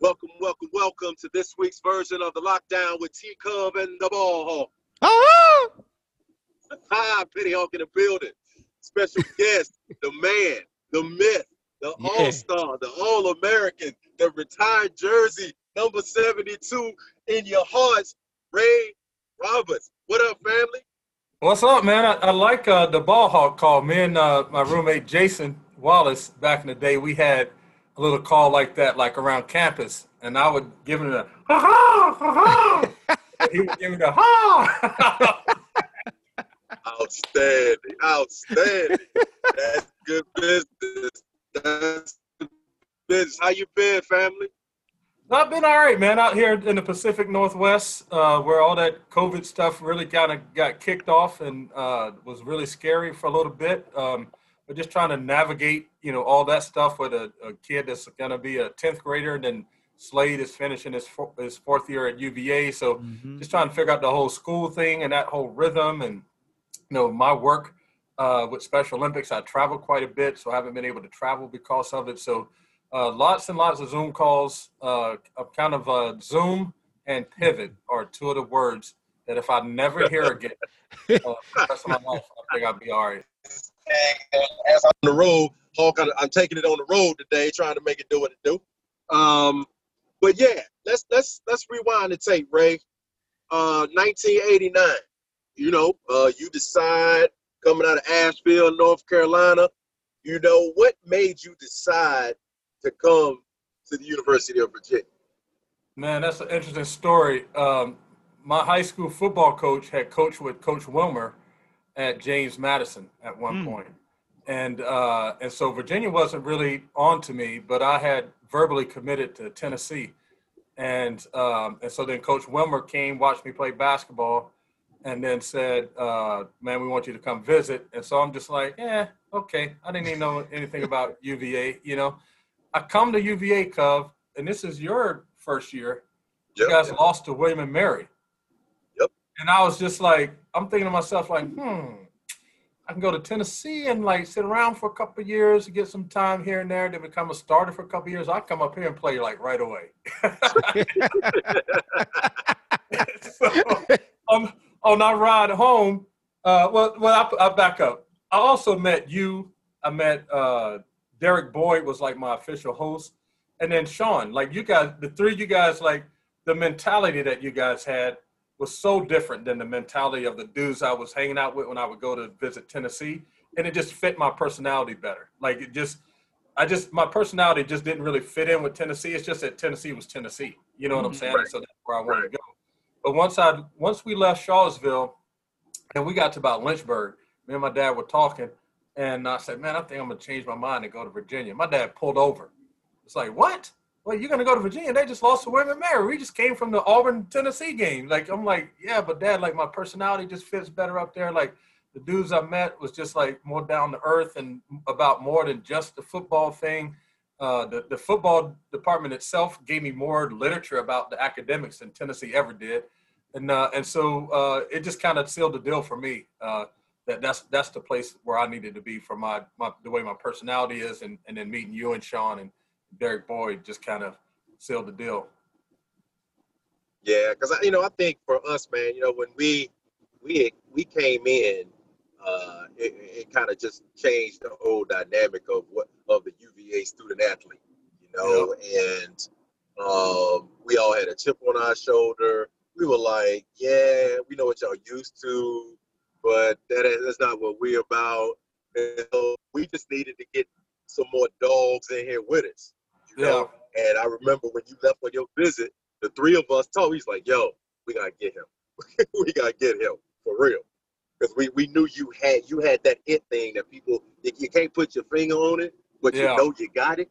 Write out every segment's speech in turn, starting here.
Welcome, welcome, welcome to this week's version of the lockdown with T Cub and the Ball Hawk. Ah! Hi, Penny Hawk in the building. Special guest, the man, the myth, the Yeah. all star, the all American, the retired jersey, number 72 in your hearts, Ray Roberts. What up, family? What's up, man? I, I like uh, the ball hawk call. Me and uh, my roommate Jason Wallace back in the day, we had a little call like that, like around campus, and I would give him a ha ha ha ha. he would give me the ha. Outstanding, outstanding. That's good business. That's good business. How you been, family? I've been all right, man. Out here in the Pacific Northwest, uh, where all that COVID stuff really kind of got kicked off and uh, was really scary for a little bit. Um, but just trying to navigate, you know, all that stuff with a, a kid that's going to be a tenth grader, and then Slade is finishing his four, his fourth year at UVA. So Mhm. just trying to figure out the whole school thing and that whole rhythm, and you know, my work uh, with Special Olympics. I travel quite a bit, so I haven't been able to travel because of it. So uh, lots and lots of Zoom calls. Uh, kind of uh, Zoom and pivot are two of the words that if I never hear again uh, the rest of my life, I think I'll be all right. As I'm on the road, I'm taking it on the road today, trying to make it do what it do. Um, but yeah, let's let's let's rewind the tape, Ray. Uh, 1989. You know, uh, you decide coming out of Asheville, North Carolina. You know what made you decide to come to the University of Virginia? Man, that's an interesting story. Um, my high school football coach had coached with Coach Wilmer at James Madison at one Hmm. point. and uh, and so Virginia wasn't really on to me, but I had verbally committed to Tennessee, and um, and so then Coach Wilmer came, watched me play basketball, and then said, uh, "Man, we want you to come visit." And so I'm just like, "Yeah, okay." I didn't even know anything about UVA, you know. I come to UVA, Cov, and this is your first year. You Yep. guys lost to William and Mary. Yep. And I was just like, I'm thinking to myself, like, hmm, I can go to Tennessee and like sit around for a couple years, get some time here and there, to become a starter for a couple years. I come up here and play like right away. so on, on that ride home, uh, well, well, I, I back up. I also met you. I met uh, Derek Boyd was like my official host, and then Sean. Like you guys, the three of you guys, like the mentality that you guys had was so different than the mentality of the dudes I was hanging out with when I would go to visit Tennessee, and it just fit my personality better. Like it just, I just my personality just didn't really fit in with Tennessee. It's just that Tennessee was Tennessee. You know what I'm Mhm. saying? And so that's where I wanted to go. But once I once we left Charlottesville, and we got to about Lynchburg, me and my dad were talking, and I said, "Man, I think I'm gonna change my mind and go to Virginia." My dad pulled over. It's like, "What? Well, you're gonna go to Virginia? They just lost to William Mary. We just came from the Auburn, Tennessee game." Like, I'm like, "Yeah, but Dad, like my personality just fits better up there. Like, the dudes I met was just like more down to earth and about more than just the football thing." Uh, the, the football department itself gave me more literature about the academics than Tennessee ever did and uh, and so uh, it just kind of sealed the deal for me. Uh, that that's that's the place where I needed to be for my, my the way my personality is, and, and then meeting you and Sean and Derek Boyd just kind of sealed the deal. Yeah, because you know, I think for us, man, you know, when we we we came in, uh, it, it kind of just changed the whole dynamic of what of the UVA student athlete, you know, and um, we all had a chip on our shoulder. We were like, yeah, we know what y'all used to, but that is, that's not what we're about. And so we just needed to get some more dogs in here with us, know. And I remember when you left on your visit, the three of us told he's like, yo, we gotta get him. we gotta get him for real. Because we, we knew you had you had that it thing that people you, you can't put your finger on it, but Yeah. you know you got it.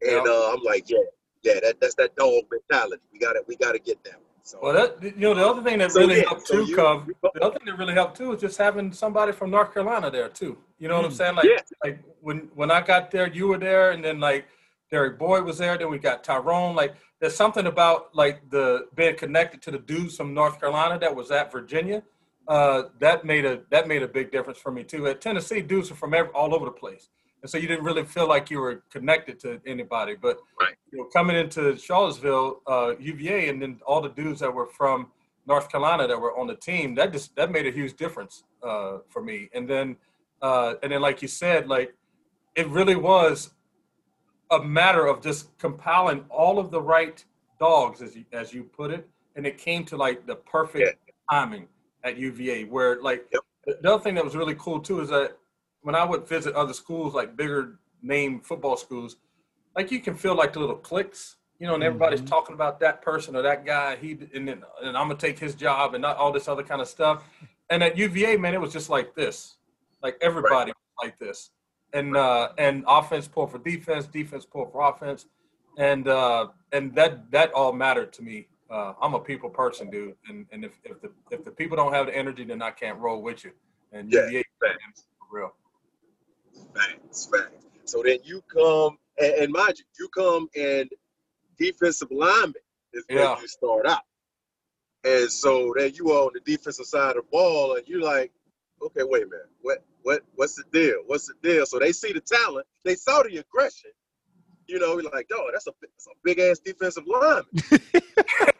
And Yeah. uh, I'm like, yeah, yeah, that, that's that dog mentality. We gotta we gotta get that one. So Well, that you know the other thing that So, really yeah, helped so too, you- Cov. you- The other thing that really helped too is just having somebody from North Carolina there too. You know what I'm Mm. saying? Like Yeah. like when when I got there, you were there, and then like Derek Boyd was there. Then we got Tyrone. Like there's something about like the being connected to the dudes from North Carolina that was at Virginia. Uh, that made a that made a big difference for me too. At Tennessee, dudes are from every, all over the place. and so you didn't really feel like you were connected to anybody. But Right. you know, coming into Charlottesville, uh, UVA, and then all the dudes that were from North Carolina that were on the team, that just that made a huge difference uh, for me. And then, uh, and then, like you said, like it really was a matter of just compiling all of the right dogs, as you, as you put it, and it came to like the perfect timing at UVA, where like Yep. the the other thing that was really cool too is that when I would visit other schools, like bigger name football schools, like you can feel like the little clicks, you know, and everybody's Mhm. talking about that person or that guy. He and then and I'm gonna take his job and not all this other kind of stuff. And at UVA, man, it was just like this, like everybody was like this, and uh, and offense pull for defense, defense pull for offense, and uh, and that that all mattered to me. Uh, I'm a people person, dude, and and if, if the if the people don't have the energy, then I can't roll with you. And Yeah, UVA, facts. for real. Facts, facts. So then you come, and, and mind you, you come and defensive lineman is where Yeah. you start out. And so then you are on the defensive side of the ball, and you're like, okay, wait a minute, what, what, what's the deal? What's the deal? So they see the talent, they saw the aggression. You know, you're like, oh, that's a, that's a big ass defensive lineman.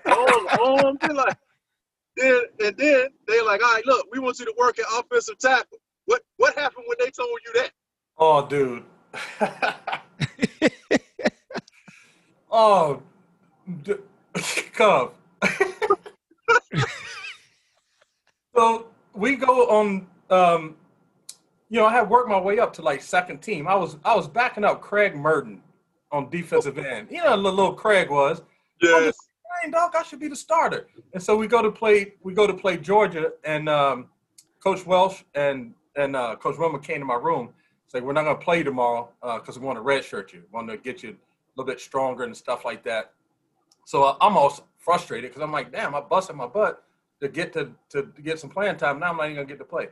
oh, oh, they're like, then and then they're like, all right, look, we want you to work at offensive tackle. What, what happened when they told you that? Oh, dude. oh, d- Cub. so we go on. Um, you know, I had worked my way up to like second team. I was I was backing up Craig Merton on defensive end. You know, little, little Craig was. Yes. Dang, dog, I should be the starter. And so we go to play. We go to play Georgia, and um, Coach Welsh and and uh, Coach Wilmer came to my room. Say like, we're not going to play tomorrow because we want to redshirt you. We want to get you a little bit stronger and stuff like that. So uh, I'm also frustrated because I'm like, damn, I busted my butt to get to, to to get some playing time. Now I'm not even gonna get to play.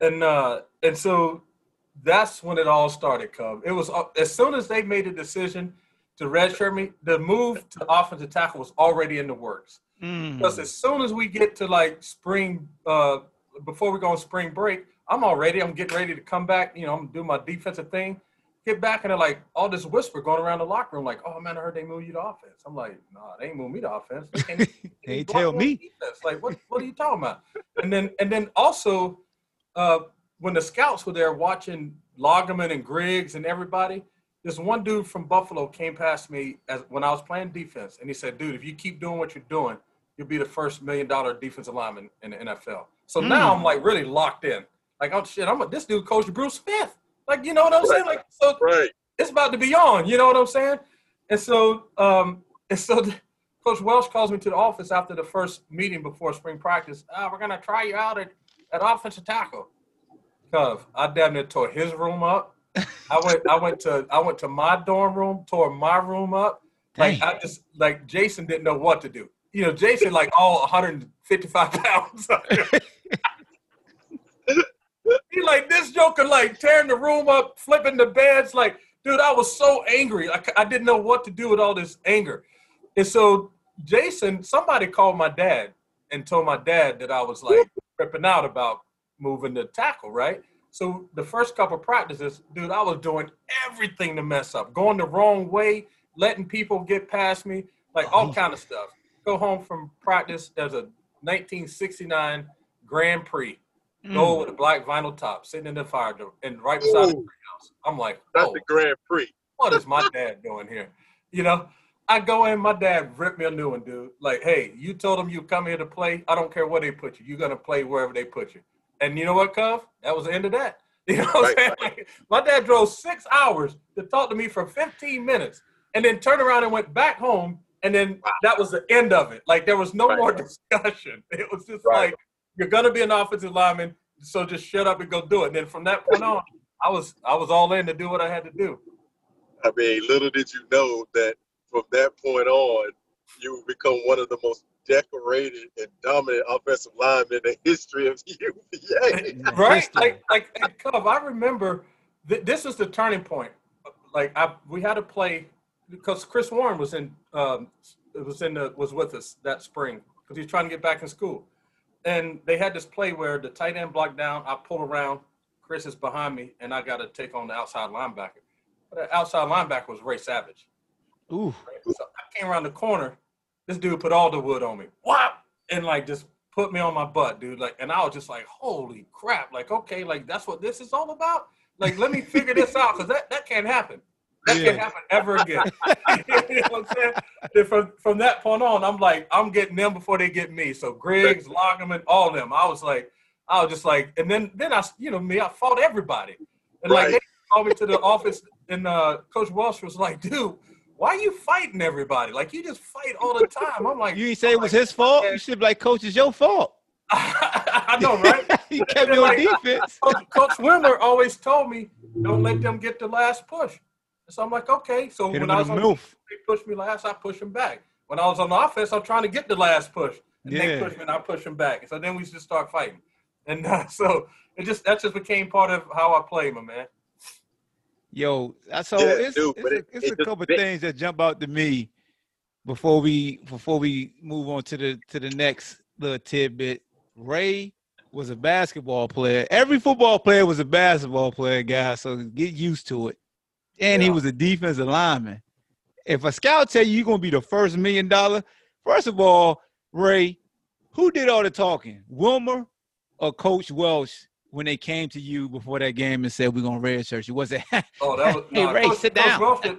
And uh, and so that's when it all started. Cub. It was uh, as soon as they made a decision to redshirt me, the move to offensive tackle was already in the works. Mm. Because as soon as we get to like spring, uh, before we go on spring break, I'm already, I'm getting ready to come back. You know, I'm doing my defensive thing. Get back and they're like all this whisper going around the locker room, like, "Oh man, I heard they moved you to offense." I'm like, "Nah, they ain't moved me to offense. They They block tell me. defense. Like, what, what are you talking about? And then, and then also, uh, when the scouts were there watching Lageman and Griggs and everybody, this one dude from Buffalo came past me as when I was playing defense, and he said, "Dude, if you keep doing what you're doing, you'll be the first million dollar defensive lineman in the NFL." So now Mm. I'm like really locked in. Like, oh shit, I'm a, this dude coached Bruce Smith. Like, you know what I'm saying? Like, so Right. it's about to be on. You know what I'm saying? And so, um, and so Coach Welsh calls me to the office after the first meeting before spring practice. Ah, we're gonna try you out at, at offensive tackle. Cuz I damn near tore his room up. I went I went to I went to my dorm room, tore my room up. Like Dang. I just like Jason didn't know what to do. You know, Jason like all 155 pounds. he like this joker like tearing the room up, flipping the beds. Like, dude, I was so angry. Like I didn't know what to do with all this anger. And so Jason, somebody called my dad and told my dad that I was like tripping out about moving the tackle, right? So the first couple practices, dude, I was doing everything to mess up, going the wrong way, letting people get past me, like all kind of stuff. Go home from practice. There's a 1969 Grand Prix. Mm. Gold with a black vinyl top, sitting in the fire door, and right beside the Ooh, house. I'm like, that's oh, the Grand Prix. what is my dad doing here? You know, I go in, my dad ripped me a new one, dude. Like, hey, you told them you come here to play. I don't care where they put you. You're gonna play wherever they put you. And you know what, Cuff? That was the end of that. You know what Right, I'm saying? Like, my dad drove six hours to talk to me for 15 minutes, and then turned around and went back home. And then that was the end of it. Like there was no Right. more discussion. It was just Right. like you're gonna be an offensive lineman, so just shut up and go do it. And then from that point on, I was I was all in to do what I had to do. I mean, little did you know that from that point on, you would become one of the most decorated and dominant offensive linemen in the history of UVA. right? Like, like, Cub, I remember th- this is the turning point. Like, I we had to play because Chris Warren was in um, was in the was with us that spring because he's trying to get back in school, and they had this play where the tight end blocked down, I pull around, Chris is behind me, and I got to take on the outside linebacker. But the outside linebacker was Ray Savage. Ooh. So I came around the corner. This dude put all the wood on me. Whop! And like just put me on my butt, dude. Like, and I was just like, holy crap! Like, okay, like that's what this is all about. Like, let me figure this out because that that can't happen. That Yeah. can't happen ever again. you know what I'm saying? Then from from that point on, I'm like, I'm getting them before they get me. So Griggs, Lageman, all of them. I was like, I was just like, and then then I, you know me, I fought everybody. And like they called me to the office, and uh, Coach Welsh was like, dude, why are you fighting everybody? Like you just fight all the time. I'm like, You ain't say it was his fault. You should be like, Coach, it's your fault. I know, right? you kept me on Like- defense. Coach, Coach Wilmer always told me, don't let them get the last push. So I'm like, okay. So Hit when I was on mouth. they push me last, I push them back. When I was on the offense, I'm trying to get the last push. And they Yeah. push me and I push them back. So then we just start fighting. And uh, so it just that just became part of how I play, my man. Yo, so Yeah, it's, dude, it's, but a, it's it a couple bit- things that jump out to me before we before we move on to the to the next little tidbit. Ray was a basketball player. Every football player was a basketball player, guys. So get used to it. And he was a defensive lineman. If a scout tell you you're gonna be the first million dollar, first of all, Ray, who did all the talking? Wilmer or Coach Welsh when they came to you before that game and said we're gonna redshirt you? Was it Oh, that was Hey, nah, Ray, Coach, sit Coach down. Welsh did,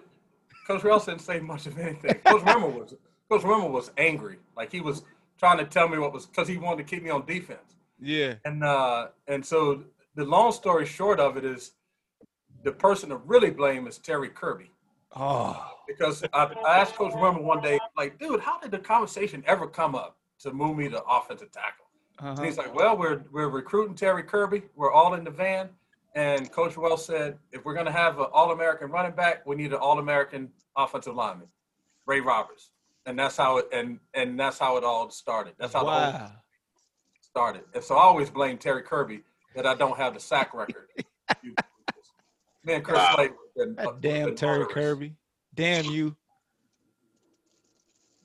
Coach Welsh didn't say much of anything. Coach Wilmer was Coach Wilmer was angry. Like he was trying to tell me what was because he wanted to keep me on defense. Yeah. And uh, and so the long story short of it is, the person to really blame is Terry Kirby Oh. because I, I asked Coach Wilmer one day, like, dude, how did the conversation ever come up to move me to offensive tackle? And Uh-huh. he's like, well, we're we're recruiting Terry Kirby. We're all in the van. And Coach Welsh said, if we're going to have an All-American running back, we need an All-American offensive lineman, Ray Roberts. And that's how it and and that's how it all started. That's how the whole started. And so I always blame Terry Kirby that I don't have the sack record. Me and Chris Wow. Slade. been- That damn been Terry murderers. Kirby. Damn you.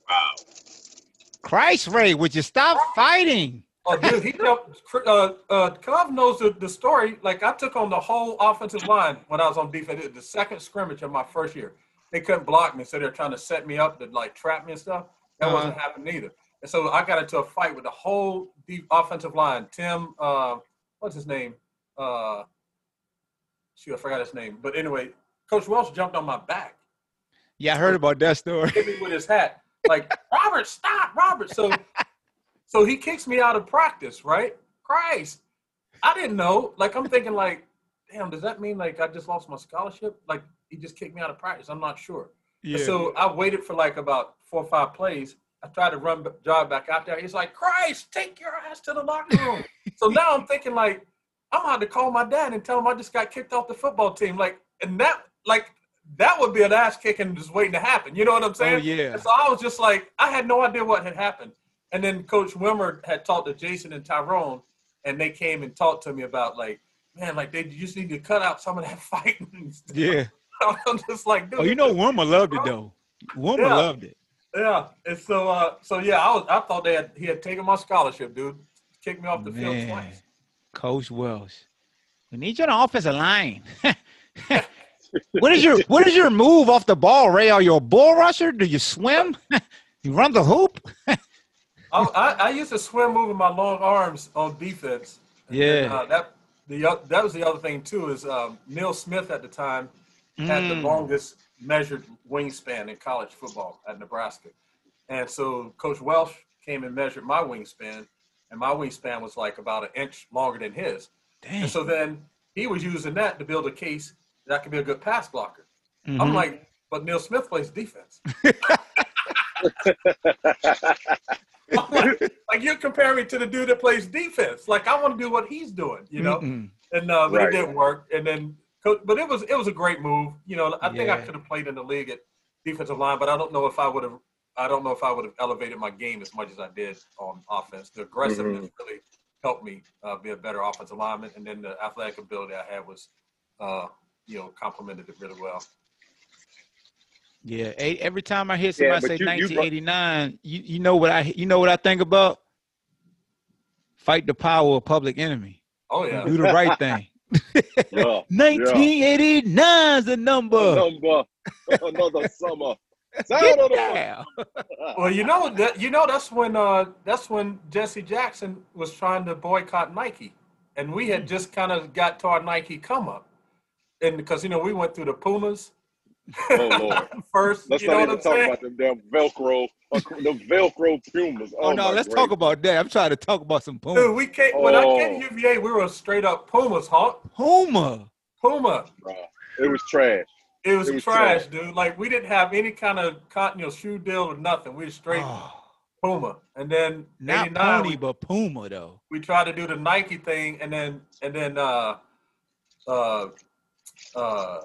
Wow. Christ, Ray, would you stop fighting? Oh, dude, he jumped. Uh, uh, Cov knows the, the story. Like, I took on the whole offensive line when I was on defense. The second scrimmage of my first year, they couldn't block me, so they're trying to set me up to like trap me and stuff. That Uh-huh. wasn't happening either. And so I got into a fight with the whole deep offensive line. Tim, uh, what's his name? Uh, shoot, I forgot his name. But anyway, Coach Welsh jumped on my back. Yeah, I heard about that story. hit me with his hat. Like, Robert, stop, Robert. So so he kicks me out of practice, right? Christ. I didn't know. Like I'm thinking like, damn, does that mean like I just lost my scholarship? Like he just kicked me out of practice. I'm not sure. And Yeah. So I waited for like about four or five plays. I tried to run jog back out there. He's like, Christ, take your ass to the locker room. so now I'm thinking like, I'm about to call my dad and tell him I just got kicked off the football team. Like, and that like that would be an ass kicking just waiting to happen. You know what I'm oh, saying? Oh yeah. And so I was just like, I had no idea what had happened. And then Coach Wilmer had talked to Jason and Tyrone, and they came and talked to me about like, man, like they just need to cut out some of that fighting. stuff. Yeah. I'm just like, dude. Oh, you know, Wilmer loved it though. Wilmer Yeah. loved it. Yeah. And so, uh, so yeah, I was, I thought they had, he had taken my scholarship, dude. Kicked me off the field twice. Coach Welsh. We need you on the offensive line. what is your what is your move off the ball, Ray? Are you a bull rusher? Do you swim? you run the hoop? I, I, I used to swim moving my long arms on defense. And then, Yeah. uh, that the oth- that was the other thing too is um, Neil Smith at the time had the Mm. longest measured wingspan in college football at Nebraska, and so Coach Welsh came and measured my wingspan, and my wingspan was like about an inch longer than his. Dang. And so then he was using that to build a case that I could be a good pass blocker. I'm Mhm. like, but Neil Smith plays defense. I'm like, like you're comparing me to the dude that plays defense. Like I want to do what he's doing, you know. Mm-mm. And uh, but Right. it didn't work. And then, but it was it was a great move. You know, I think I could have played in the league at defensive line, but I don't know if I would have. I don't know if I would have elevated my game as much as I did on offense. The aggressiveness really helped me uh, be a better offensive lineman, and then the athletic ability I had was, uh, you know, complemented it really well. Yeah, e- every time I hear somebody but say you- you 1989, you, you know what I you know what I think about? Fight the power of public enemy. Oh yeah, Do the right thing. Yeah. 1989 is the number. Number another summer. Get Saturday. down. Well, you know that you know that's when uh that's when Jesse Jackson was trying to boycott Nike, and we had just kind of got to our Nike come up, and because you know we went through the Pumas Oh Lord. first. Let's you know not what even I'm talk saying? about them damn Velcro, uh, the Velcro Pumas. Oh, no, let's gracious. talk about that. I'm trying to talk about some Pumas. Dude, we came when I came Oh. to UVA, we were straight up Pumas, Hawk. Puma. Puma. It was trash. It was, It was trash, trash. dude. Like we didn't have any kind of cotton, you know, shoe deal or nothing. We were straight Oh, Puma, and then not '89 pony, we, but Puma though. we tried to do the Nike thing, and then and then uh, uh, uh,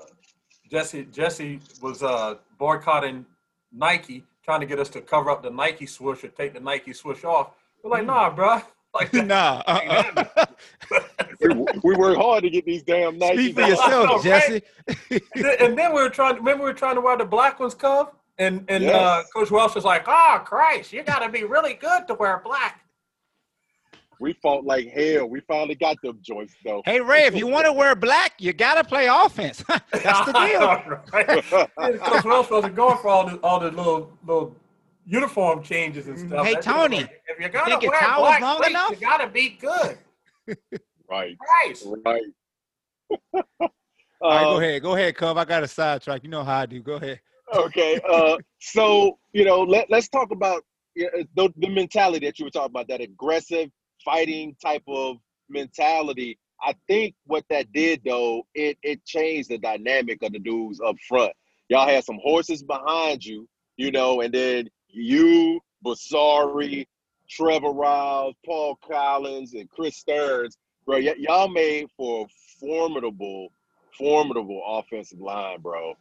Jesse Jesse was uh, boycotting Nike, trying to get us to cover up the Nike swoosh or take the Nike swoosh off. We're like, nah, bro. Like that. nah. Uh-uh. We, we worked hard to get these damn Nikes. Speak for I know, yourself, right? Jesse. and then- we were trying. Remember, we were trying to wear the black ones, Cove, and and uh, Coach Welsh was like, "Oh, Christ, you got to be really good to wear black." We fought like hell. We finally got them joints though. Hey Ray, if you want to wear black, you gotta play offense. That's the deal. right? And Coach Welsh wasn't going for all the all the little little uniform changes and stuff. Hey, That dude was Tony, like, if you're gonna think your wear towel's black long cleats, enough? you got to be good. right, Right. right. All right, Uh, go ahead. Go ahead, Cub. I got a sidetrack. You know how I do. Go ahead. okay uh so you know let, let's talk about the, the mentality that you were talking about that aggressive fighting type of mentality i think what that did though it it changed the dynamic of the dudes up front y'all had some horses behind you you know and then you basari trevor riles paul collins and chris stearns bro y- y'all made for a formidable formidable offensive line bro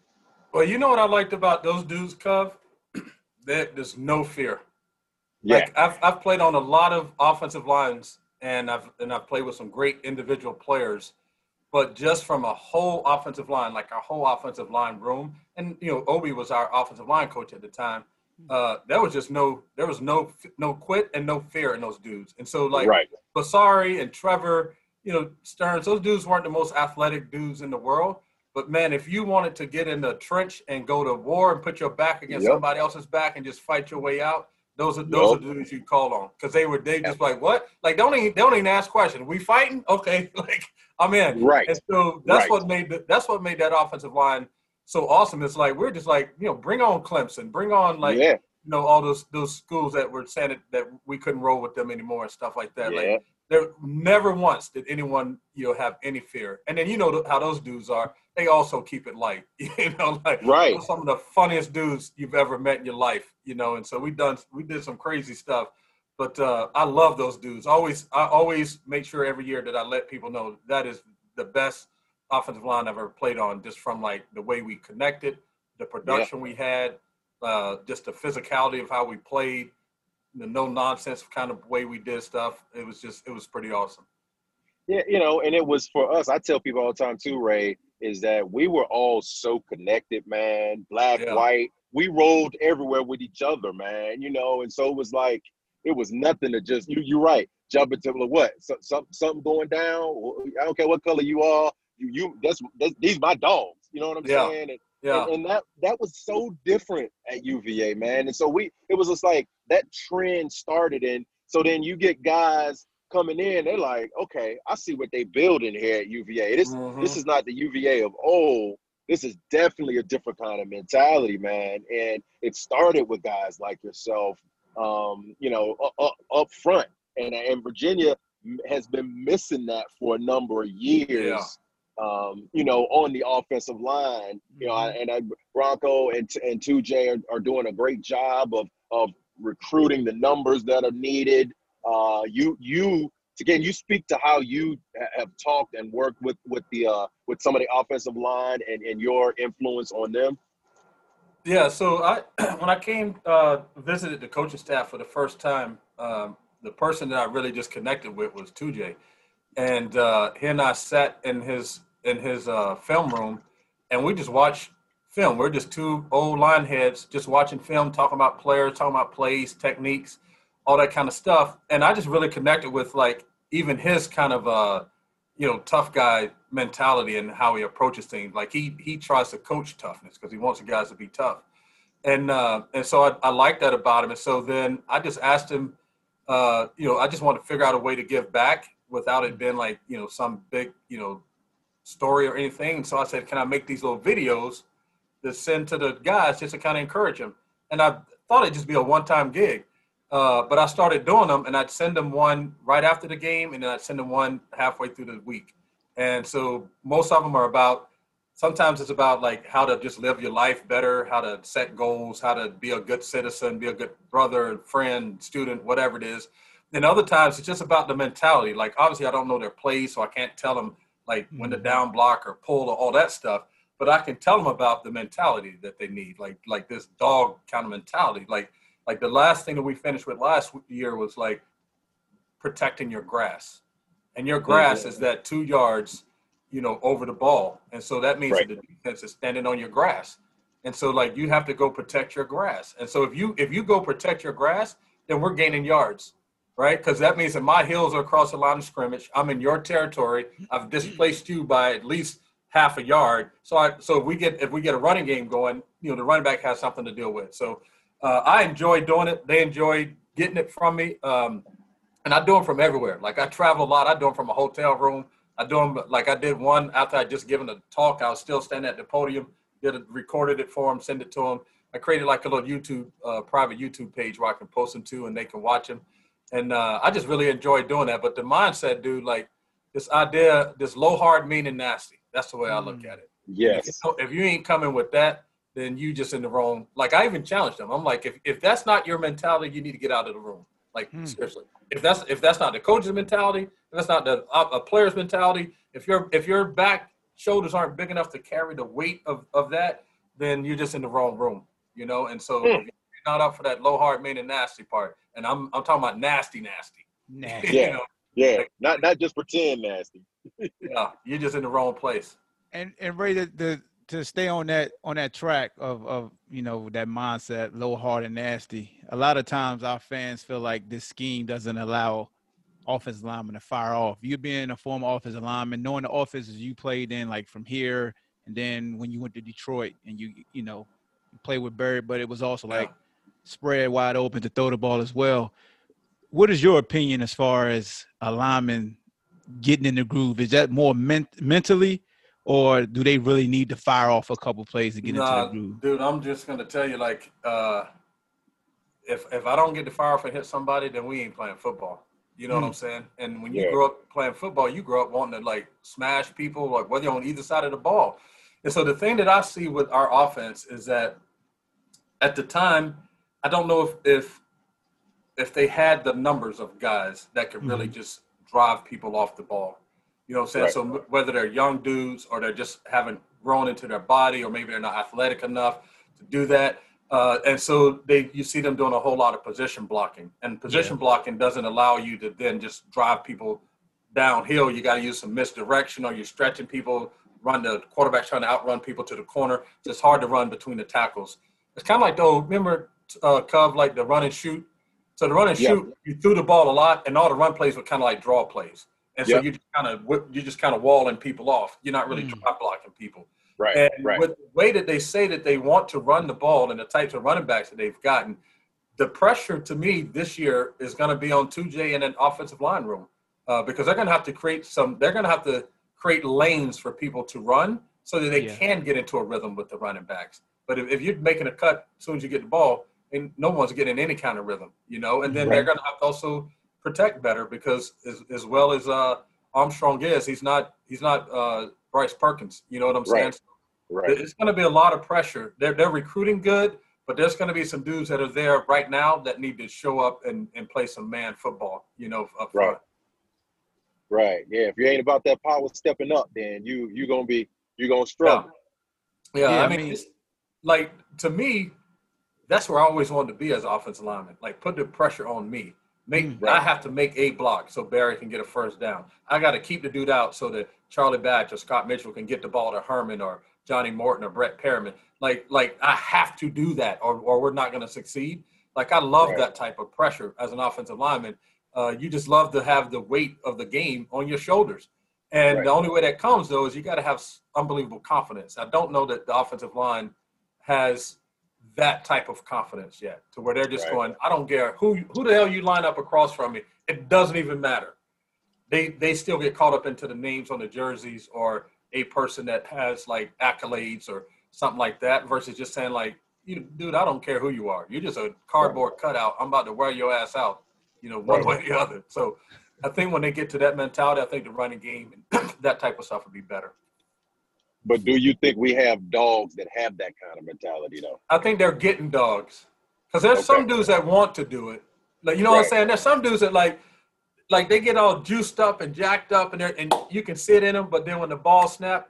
Well, you know what I liked about those dudes, Cove? that there's no fear. Yeah Like I've I've played on a lot of offensive lines, and I've and I've played with some great individual players, but just from a whole offensive line, like our whole offensive line room, and you know Obi was our offensive line coach at the time. Uh, there was just no there was no no quit and no fear in those dudes, and so like right Basari and Trevor, you know Stearns, those dudes weren't the most athletic dudes in the world. But man, if you wanted to get in the trench and go to war and put your back against Yep. somebody else's back and just fight your way out, those are those are the dudes you call on because they were they just like what like don't even they don't even ask questions. We fighting? Okay, like I'm in. Right. And so that's Right. what made the, that's what made that offensive line so awesome. It's like we're just like you know bring on Clemson, bring on like yeah, you know all those those schools that were saying that, that we couldn't roll with them anymore and stuff like that. yeah, Like there never once did anyone you know have any fear. And then you know how those dudes are. They also keep it light. You know, like right. some of the funniest dudes you've ever met in your life. You know, and so we done we did some crazy stuff. But uh, I love those dudes. Always I always make sure every year that I let people know that is the best offensive line I've ever played on, just from like the way we connected, the production we had, uh, just the physicality of how we played, the no nonsense kind of way we did stuff. It was just it was pretty awesome. Yeah, you know, and it was for us. I tell people all the time too, Ray, is that we were all so connected, man. Black, Yeah. white, we rolled everywhere with each other, man. You know, and so it was like it was nothing to just you. You're right. Jump into what? So, some something going down. I don't care what color you are. You you that's, that's these my dogs. You know what I'm Yeah. saying? And, Yeah. and, and that that was so different at UVA, man. And so we it was just like that trend started, and so then you get guys coming in. They're like, okay, I see what they building here at UVA. This Mhm. this is not the UVA of old. This is definitely a different kind of mentality, man. And it started with guys like yourself, um, you know, up, up, front. And and Virginia has been missing that for a number of years. Yeah. Um, you know, on the offensive line, you know, and I, Bronco and and 2J are, are doing a great job of of recruiting the numbers that are needed. Uh, you you again, you speak to how you have talked and worked with with the uh, with some of the offensive line and, and your influence on them. Yeah, so I when I came uh, visited the coaching staff for the first time, um, the person that I really just connected with was 2J, and uh, he and I sat in his in his uh, film room, and we just watched film. We're just two old line heads just watching film, talking about players, talking about plays, techniques, all that kind of stuff. And I just really connected with like even his kind of uh, you know, tough guy mentality and how he approaches things. Like he he tries to coach toughness because he wants the guys to be tough. And uh, and so I, I like that about him. And so then I just asked him, uh, you know, I just wanted to figure out a way to give back without it being like, you know, some big, you know, story or anything. And so I said, can I make these little videos to send to the guys just to kind of encourage them? And I thought it'd just be a one-time gig. Uh, but I started doing them, and I'd send them one right after the game, and then I'd send them one halfway through the week. And so most of them are about. Sometimes it's about like how to just live your life better, how to set goals, how to be a good citizen, be a good brother, friend, student, whatever it is. And other times it's just about the mentality. Like obviously I don't know their plays, so I can't tell them like when to down block or pull or all that stuff. But I can tell them about the mentality that they need, like like this dog kind of mentality, like like the last thing that we finished with last year was like protecting your grass. And your grass mm-hmm. is that two yards, you know, over the ball. And so that means right. that the defense is standing on your grass. And so like you have to go protect your grass. And so if you if you go protect your grass, then we're gaining yards. Right? Because that means that my heels are across the line of scrimmage. I'm in your territory. I've displaced you by at least half a yard. So I so if we get if we get a running game going, you know, the running back has something to deal with. So uh, I enjoy doing it. They enjoy getting it from me. Um, and I do them from everywhere. Like I travel a lot. I do them from a hotel room. I do them like I did one after I just given a talk. I was still standing at the podium. Did it, recorded it for them, send it to them. I created like a little YouTube, uh, private YouTube page where I can post them to, and they can watch them. And uh, I just really enjoy doing that. But the mindset, dude, like this idea, this low hard meaning nasty. That's the way I look mm. at it. Yes. If you, if you ain't coming with that, then you just in the wrong. Like I even challenged them. I'm like, if, if that's not your mentality, you need to get out of the room. Like hmm. seriously, if that's if that's not the coach's mentality, if that's not the uh, a player's mentality, if your if your back shoulders aren't big enough to carry the weight of, of that, then you're just in the wrong room, you know. And so hmm. you're not up for that low hard main and nasty part. And I'm I'm talking about nasty, nasty. Nasty. yeah, know? yeah, like, not not just pretend nasty. yeah, you're just in the wrong place. And and Ray, the, the to stay on that on that track of of you know that mindset, low hard and nasty. A lot of times our fans feel like this scheme doesn't allow offensive linemen to fire off. You being a former offensive lineman, knowing the offenses you played in, like from here, and then when you went to Detroit and you you know you played with Barry, but it was also like spread wide open to throw the ball as well. What is your opinion as far as a lineman getting in the groove? Is that more men- mentally or do they really need to fire off a couple plays to get nah, into the groove? Dude, I'm just gonna tell you, like, uh, if if I don't get to fire off and hit somebody, then we ain't playing football. You know mm. what I'm hmm. saying? And when you yeah. grow up playing football, you grow up wanting to like smash people, like whether you're on either side of the ball. And so the thing that I see with our offense is that at the time, I don't know if if if they had the numbers of guys that could really mm. just drive people off the ball. You know what I'm saying? Right. So whether they're young dudes or they're just haven't grown into their body, or maybe they're not athletic enough to do that, uh, and so they you see them doing a whole lot of position blocking, and position yeah. blocking doesn't allow you to then just drive people downhill. You got to use some misdirection, or you're stretching people. Run the quarterback trying to outrun people to the corner. It's hard to run between the tackles. It's kind of like though. Remember, uh, Cub, like the run and shoot. So the run and shoot, you threw the ball a lot, and all the run plays were kind of like draw plays and so yep. you just kind of you're just kind of walling people off. You're not really mm. drop blocking people. Right. And right. with the way that they say that they want to run the ball and the types of running backs that they've gotten, the pressure to me this year is going to be on 2J and an offensive line room uh, because they're going to have to create some. They're going to have to create lanes for people to run so that they yeah. can get into a rhythm with the running backs. But if, if, you're making a cut as soon as you get the ball, and no one's getting any kind of rhythm, you know, and then right. they're going to have to also protect better because as, as well as uh, Armstrong is, he's not he's not uh, Bryce Perkins. You know what I'm saying? Right. right. It's going to be a lot of pressure. They're they're recruiting good, but there's going to be some dudes that are there right now that need to show up and, and play some man football. You know, up front. Right. Right. Yeah. If you ain't about that power stepping up, then you you gonna be you gonna struggle. Yeah. yeah, yeah I mean, like to me, that's where I always wanted to be as offensive lineman. Like put the pressure on me. Make right. I have to make a block so Barry can get a first down. I got to keep the dude out so that Charlie Batch or Scott Mitchell can get the ball to Herman or Johnny Morton or Brett Perriman. Like like I have to do that or or we're not going to succeed. Like I love right. that type of pressure as an offensive lineman. Uh, you just love to have the weight of the game on your shoulders. And Right. the only way that comes though is you got to have unbelievable confidence. I don't know that the offensive line has that type of confidence yet, to where they're just Right. going, I don't care who who the hell you line up across from me. It doesn't even matter. They they still get caught up into the names on the jerseys or a person that has like accolades or something like that versus just saying like, you dude, I don't care who you are. You're just a cardboard cutout. I'm about to wear your ass out, you know, one way or the other. So I think when they get to that mentality, I think the running game and that type of stuff would be better. But do you think we have dogs that have that kind of mentality though? I think they're getting dogs because there's some dudes that want to do it. Like you know what I'm saying? There's some dudes that like, like they get all juiced up and jacked up, and they're, and you can sit in them, but then when the ball snap,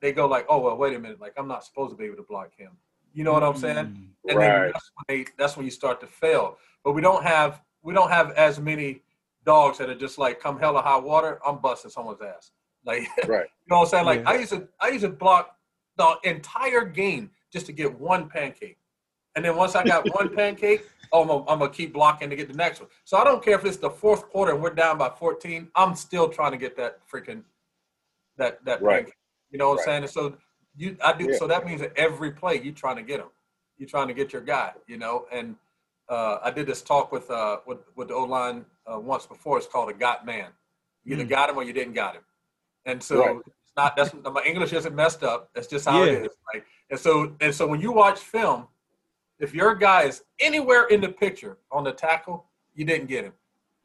they go like, oh well, wait a minute, like I'm not supposed to be able to block him. You know what I'm saying? Mm. and Right. then that's when they that's when you start to fail. But we don't have we don't have as many dogs that are just like come hell or high water, I'm busting someone's ass. Like Right. you know what I'm saying? Like Yeah. I used to I used to block the entire game just to get one pancake. And then once I got one pancake, oh, I'm gonna, I'm gonna keep blocking to get the next one. So I don't care if it's the fourth quarter and we're down by 14. I'm still trying to get that freaking that that Right. pancake. You know what Right. I'm saying? And so you I do Yeah. so that means that every play you're trying to get them. You're trying to get your guy, you know. And uh, I did this talk with uh, with with the O line uh, once before. It's called a got man. You either Mm. got him or you didn't got him. And so Right. it's not that's my English isn't messed up. That's just how Yeah. it is. Like and so and so when you watch film, if your guy is anywhere in the picture on the tackle, you didn't get him.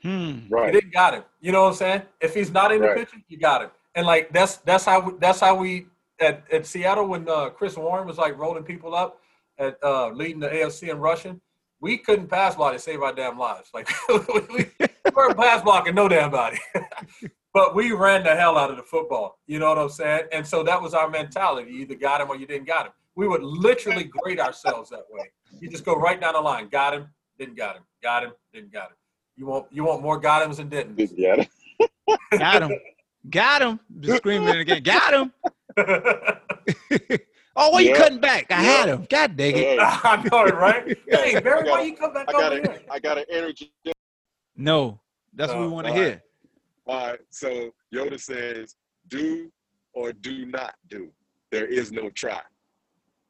Hmm. You didn't got him. You know what I'm saying? If he's not in the Right. picture, you got him. And like that's that's how we, that's how we at, at Seattle when uh, Chris Warren was like rolling people up at uh, leading the AFC in rushing, we couldn't pass block to save our damn lives. Like we, we weren't pass blocking no damn body. but we ran the hell out of the football. You know what I'm saying? And so that was our mentality. You either got him or you didn't got him. We would literally grade ourselves that way. You just go right down the line. Got him, didn't got him. Got him, didn't got him. You want you want more got hims than didn't. Yeah. Got him. Got him. Got him. Just screaming it again. Got him. oh, why you cutting back? I Yeah. had him. God dang it. Hey, I know it, right? Hey, I Barry, why a- you come back I got over a, here? I got an energy. No, that's what we Uh, want to all right. hear. All right. So Yoda says, "Do or do not do. There is no try.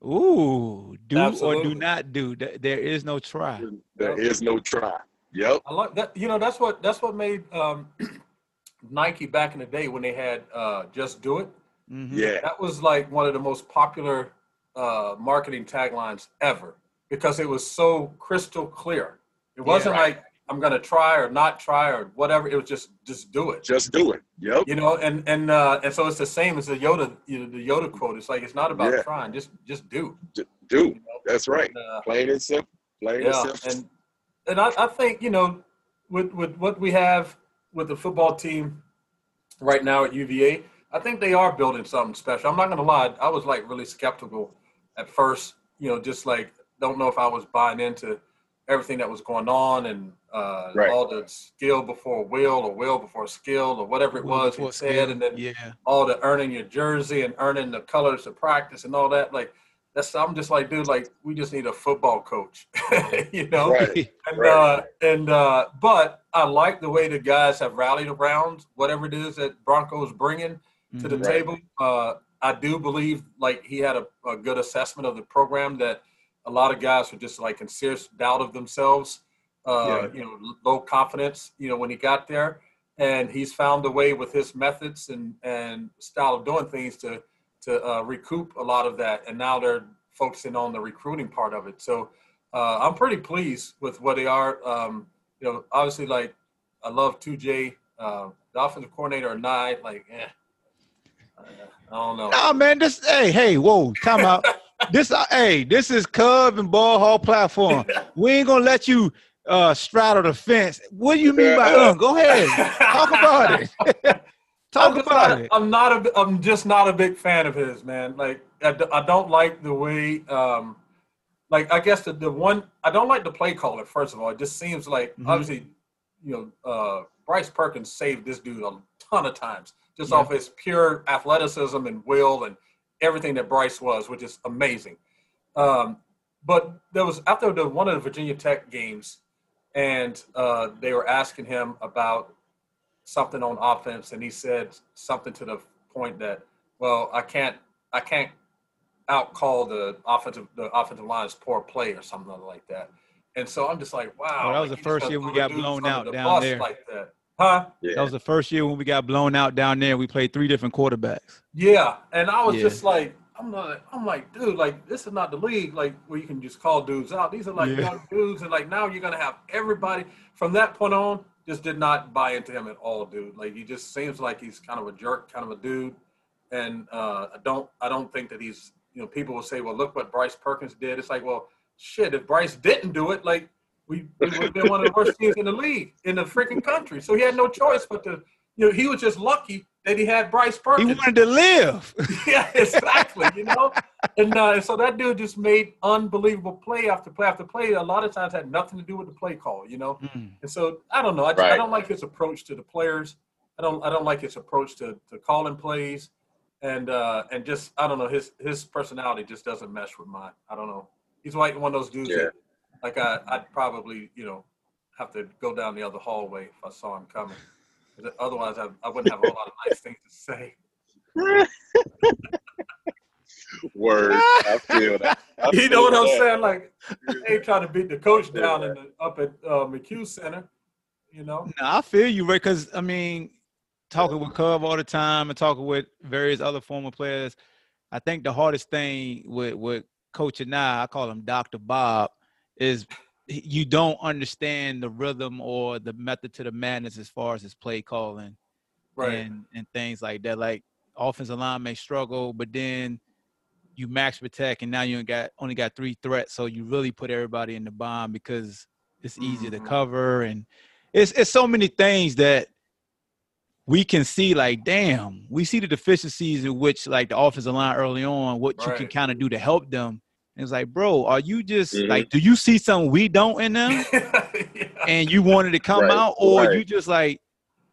Ooh, do or do not do. There is no try. There is no try. Yep. I like that. You know, that's what that's what made um, Nike back in the day when they had uh, "Just Do It." Mhm. Yeah. That was like one of the most popular uh, marketing taglines ever because it was so crystal clear. It wasn't right. like I'm going to try or not try or whatever. It was just just do it. Just do it. Yep. You know, and and uh, and so it's the same as the Yoda, you know, the Yoda quote. It's like it's not about Yeah. trying, just just do. Do. That's right. And, uh, Plain and simple. Plain and yeah, simple. and and I, I think you know, with with what we have with the football team right now at UVA, I think they are building something special. I'm not gonna lie, I was like really skeptical at first. You know, just like don't know if I was buying into everything that was going on and uh, Right. all the skill before will or will before skill or whatever it Well, was before he said, skill, and then yeah, all the earning your jersey and earning the colors of practice and all that. Like that's I'm just like, dude, like we just need a football coach, you know. Right. And Right. uh, and uh, but I like the way the guys have rallied around whatever it is that Broncos bringing to the Mhm. Right. table. Uh, I do believe like he had a, a good assessment of the program that a lot of guys were just like in serious doubt of themselves. Uh, Yeah. You know, low confidence. You know, when he got there, and he's found a way with his methods and and style of doing things to to uh, recoup a lot of that. And now they're focusing on the recruiting part of it. So uh, I'm pretty pleased with what they are. Um, you know, obviously, like I love 2J, uh, the offensive coordinator or Nye. Like, eh, I don't know. Nah, man, this hey, hey, whoa, time out. this uh, hey, this is Cub and Ball Hawk platform. We ain't gonna let you uh straddle the fence. What do you mean by uh? Go ahead. Talk about it. Talk I'm about not, it. I'm not a. I'm just not a big fan of his, man. Like I, d- I don't like the way. Um, like I guess the, the one I don't like the play caller. First of all, it just seems like Mhm. obviously, you know, uh, Bryce Perkins saved this dude a ton of times just Yeah. off his pure athleticism and will and everything that Bryce was, which is amazing. Um, but there was after the one of the Virginia Tech games, and uh, they were asking him about something on offense, and he said something to the point that, well, I can't, I can't outcall the offensive, the offensive line's poor play or something like that. And so I'm just like, wow. Oh, that was like, the first gonna year we got blown out the down there. like that, huh? That was the first year when we got blown out down there. We played three different quarterbacks. Yeah, and I was Yeah. just like, I'm like, I'm like, dude, like this is not the league, like where you can just call dudes out. These are like Yeah. young dudes, and like now you're gonna have everybody from that point on. Just did not buy into him at all, dude. Like he just seems like he's kind of a jerk, kind of a dude, and uh, I don't, I don't think that he's, you know, people will say, well, look what Bryce Perkins did. It's like, well, shit, if Bryce didn't do it, like we, we would have been one of the worst teams in the league in the freaking country. So he had no choice but to, you know, he was just lucky that he had Bryce He wanted to live. yeah, exactly. You know, and uh, so that dude just made unbelievable play after play after play. A lot of times had nothing to do with the play call. You know, Mm. and so I don't know. I, just, I don't like his approach to the players. I don't. I don't like his approach to, to calling plays, and uh, and just I don't know. His his personality just doesn't mesh with mine. I don't know. He's like one of those dudes Yeah. that, like I, I'd probably you know have to go down the other hallway if I saw him coming. 'Cause Otherwise, I, I wouldn't have a lot of nice things to say. Word. I feel that. I You know feel what I'm saying? Like, they ain't trying to beat the coach down in the, up at uh, McCue Center. You know? No, I feel you, Ray. Because I mean, talking with Cub all the time and talking with various other former players, I think the hardest thing with with Coach and I, I call him Doctor Bob, is he- you don't understand the rhythm or the method to the madness as far as his play calling Right. and and things like that. Like offensive line may struggle, but then you max protect, and now you got only got three threats, so you really put everybody in the bomb because it's easier to Mhm. cover, and it's it's so many things that we can see. Like, damn, we see the deficiencies in which like the offensive line early on, what you can kind of do to help them. And it's like, bro, are you just Mhm. like, do you see something we don't in them? yeah. and you wanted to come Right, out, or right. you just like,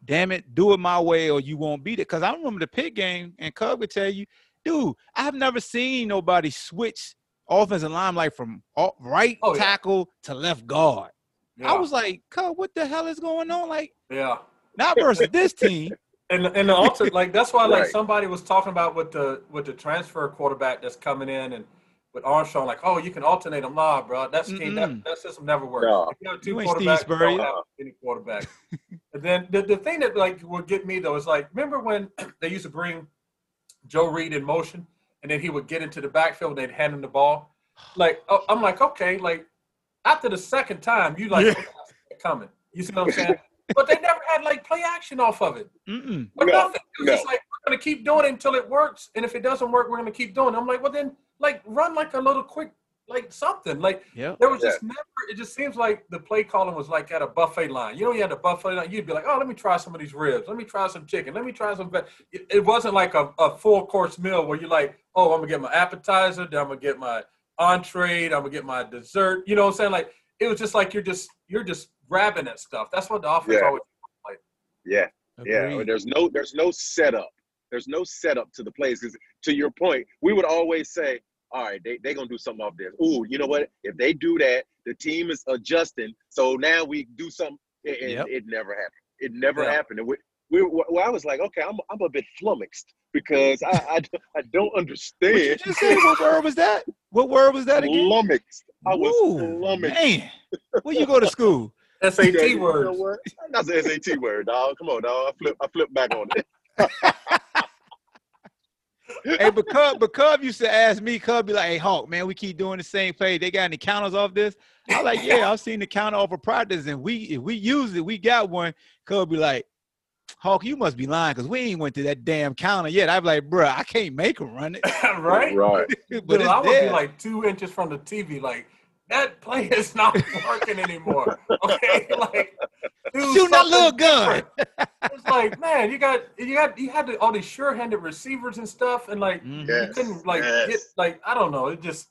damn it, do it my way, or you won't beat it. Because I remember the pit game, and Cub would tell you, dude, I've never seen nobody switch offensive line like from right Oh, yeah. tackle to left guard. yeah. I was like, Cub, what the hell is going on? Like, yeah. not versus this team. And and the alter like that's why like Right. somebody was talking about with the with the transfer quarterback that's coming in and with Armstrong like oh you can alternate them nah bro that's that, Mm-mm. that system never works. No. If you have two You quarterbacks, you don't have any quarterback. and then the, the thing that like would get me though is like remember when they used to bring Joe Reed in motion and then he would get into the backfield and they'd hand him the ball. Like oh, I'm like okay like after the second time you like Yeah. okay, I see it coming. You see what I'm saying? but they never had like play action off of it. Mm-mm. Or No, nothing. It was no. just like we're gonna keep doing it until it works, and if it doesn't work, we're gonna keep doing it. I'm like, well then, like run like a little quick, like something. Like Yep. there was just never. It just seems like the play calling was like at a buffet line. You know, you had a buffet line. You'd be like, oh, let me try some of these ribs. Let me try some chicken. Let me try some. Ve-. It, it wasn't like a, a full course meal where you're like, oh, I'm gonna get my appetizer, then I'm gonna get my entree, then I'm gonna get my dessert. You know what I'm saying? Like it was just like you're just you're just grabbing at stuff. That's what the offense Yeah. always. Yeah, yeah. Agreed. There's no there's no setup. There's no setup to the plays. 'Cause to your point, we would always say, all right, they they gonna do something off this. Ooh, you know what? If they do that, the team is adjusting. So now we do something, and Yep. it never happened. It never Yeah. happened. And we, we, well, I was like, okay, I'm I'm a bit flummoxed because I I, don't- I don't What you understand. just said? What word was that? What word was that again? Flummoxed. I was Ooh, flummoxed. man. Where you go to school? SAT Yeah, you know words. what? That's an SAT word, dog. Come on, dog. I flip I flip back on it. Hey, but Cub, but Cub used to ask me, Cub be like, hey, Hawk, man, we keep doing the same play. They got any counters off this? I like, yeah, I've seen the counter off of practice, and we if we use it, we got one. Cub be like, Hawk, you must be lying because we ain't went to that damn counter yet. I'd be like, bruh, I can't make him run it. right? Right. but Dude, I would there. be like two inches from the TV, like that play is not working anymore. Okay, like do Shooting that something little gun. different. It's like, man, you got you got you had the, all these sure-handed receivers and stuff, and like Mhm. you couldn't like yes. get like I don't know, it just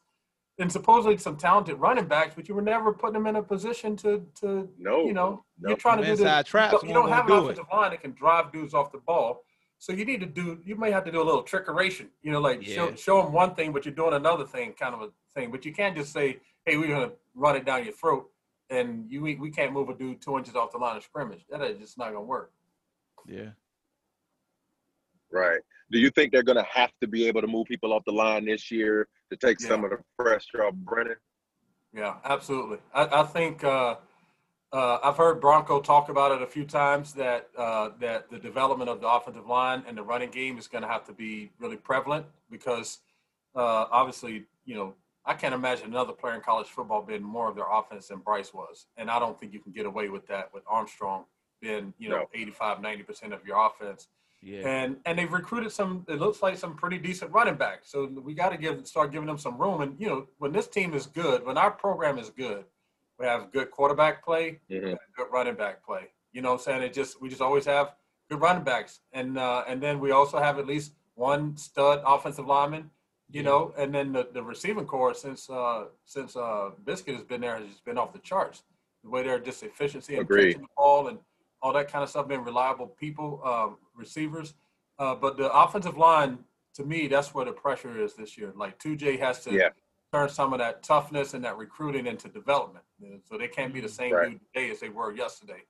and supposedly some talented running backs, but you were never putting them in a position to to No. you know no. you're trying to do the Inside traps you don't won't have an do it. offensive line that can drive dudes off the ball. So you need to do. You may have to do a little trickeration. You know, like show show them one thing, but you're doing another thing, kind of a thing. But you can't just say, "Hey, we're gonna run it down your throat," and you we we can't move a dude two inches off the line of scrimmage. That is just not gonna work. Yeah. Right. Do you think they're going to have to be able to move people off the line this year to take some of the pressure off Brennan? Yeah, absolutely. I, I think uh, uh, I've heard Bronco talk about it a few times that uh, that the development of the offensive line and the running game is going to have to be really prevalent because uh, obviously, you know, I can't imagine another player in college football being more of their offense than Bryce was, and I don't think you can get away with that with Armstrong being, you know, No. 85, 90 percent of your offense. Yeah. And and they've recruited some. It looks like some pretty decent running backs. So we got to give start giving them some room. And you know, when this team is good, when our program is good, we have good quarterback play, Mhm. good running back play. You know, what I'm saying it just we just always have good running backs, and uh, and then we also have at least one stud offensive lineman. You know, and then the, the receiving core since uh, since uh, Biscuit has been there has just been off the charts. The way they're just efficiency and Agreed. catching the ball and all that kind of stuff, being reliable people, um, receivers. Uh, but the offensive line, to me, that's where the pressure is this year. Like 2J has to Yeah. turn some of that toughness and that recruiting into development. You know, So they can't be the same Right. dude today as they were yesterday.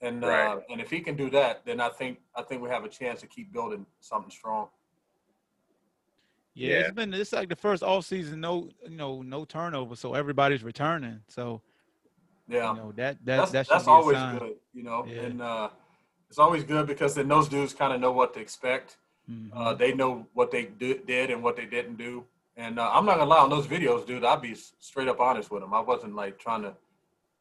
And uh, and if he can do that, then I think I think we have a chance to keep building something strong. Yeah, Yeah. it's been it's like the first off season, no you know, no turnover. So everybody's returning. So Yeah. you know that that that's that that's always good, you know. Yeah. And uh, it's always good because then those dudes kind of know what to expect. Mhm. Uh, they know what they do, did and what they didn't do. And uh, I'm not gonna lie on those videos, dude. I'd be straight up honest with them. I wasn't like trying to,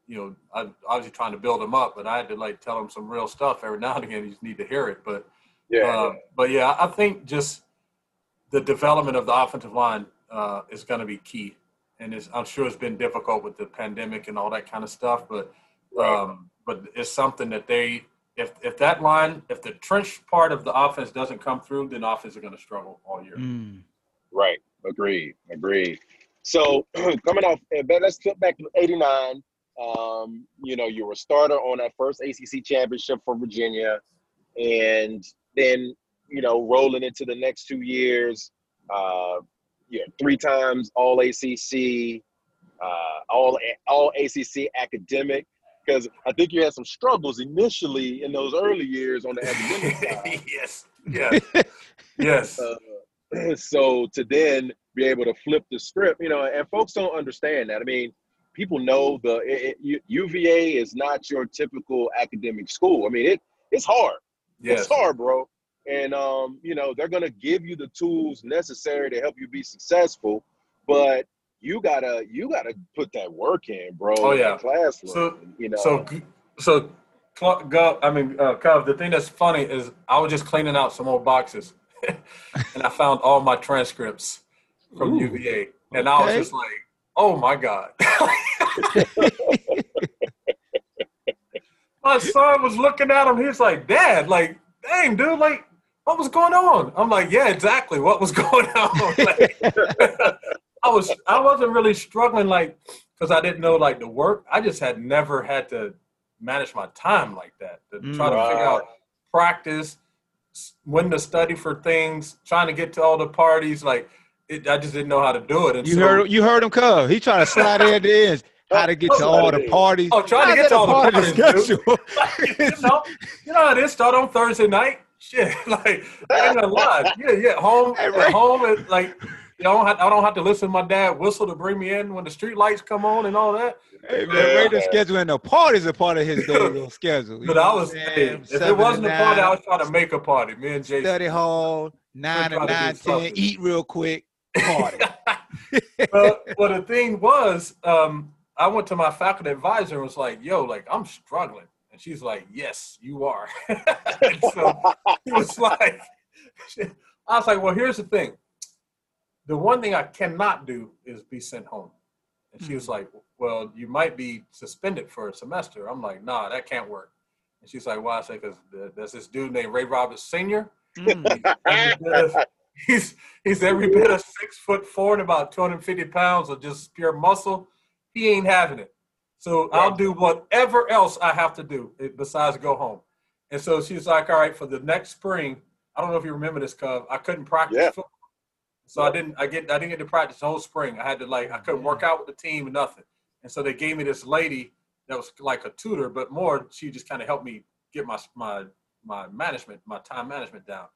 you know, I obviously trying to build them up, but I had to like tell them some real stuff every now and again. You just need to hear it. But Yeah. uh, but yeah, I think just the development of the offensive line uh, is going to be key, and it's, I'm sure it's been difficult with the pandemic and all that kind of stuff. But um, but it's something that they if if that line if the trench part of the offense doesn't come through, then offense are going to struggle all year. Mm. Right. Agreed. Agreed. So coming off, eh, let's flip back to '89. Um, you know, you were a starter on that first ACC championship for Virginia, and then you know, rolling into the next two years, uh, yeah, three times All ACC, uh, all All ACC academic. Because I think you had some struggles initially in those early years on the academic side. yes, yes, yes. Uh, so to then be able to flip the script, you know, and folks don't understand that. I mean, people know the it, it, UVA is not your typical academic school. I mean, it it's hard. yes. It's hard, bro. And um, you know, they're gonna give you the tools necessary to help you be successful, but you gotta you gotta put that work in, bro. Oh, in yeah. classroom. So- you know, So, so, Gov, I mean, uh, Cov, the thing that's funny is I was just cleaning out some old boxes and I found all my transcripts from Ooh, UVA. And I was just like, oh my God. my son was looking at him. He's like, Dad, like, dang, dude, like, what was going on? I'm like, yeah, exactly. What was going on? Like, I was, I wasn't really struggling, like, because I didn't know, like, the work. I just had never had to manage my time like that to mm, try to figure out practice, when to study for things, trying to get to all the parties. Like, it, I just didn't know how to do it. And You so, heard you heard him come. He trying to slide in at the end. How to get to all the parties. Oh, trying to get to all the part parties, schedule? you know, you know how this start on Thursday night. Shit, like I ain't gonna lie. Yeah, yeah. Home, Hey, at Ray. home, and like you don't have, I don't have to listen to my dad whistle to bring me in when the street lights come on and all that. Hey man, Yeah. radio schedule and the parties are part of his daily schedule. But know I was, I'm hey, saying? if it wasn't to a party, I was trying to make a party. Me and Jason. study hall, nine to trying nine, ten, something. eat real quick, party. well, well, the thing was, um, I went to my faculty advisor and was like, "Yo, like I'm struggling," and she's like, "Yes, you are." and so he was like, "I was like, well, here's the thing. The one thing I cannot do is be sent home." And she was like, "Well, you might be suspended for a semester." I'm like, "Nah, that can't work." And she's like, "Why?" I said, "Because there's this dude named Ray Roberts Sr." Mm. every bit of- he's he's every bit of six foot four and about 250 pounds of just pure muscle. He ain't having it. So I'll do whatever else I have to do eh, besides go home. And so she's like, all right, for the next spring, I don't know if you remember this, Cub. I couldn't practice Yeah. football. So I didn't I get I didn't get to practice the whole spring. I had to like I couldn't work out with the team and nothing. And so they gave me this lady that was like a tutor, but more she just kind of helped me get my my my management, my time management down.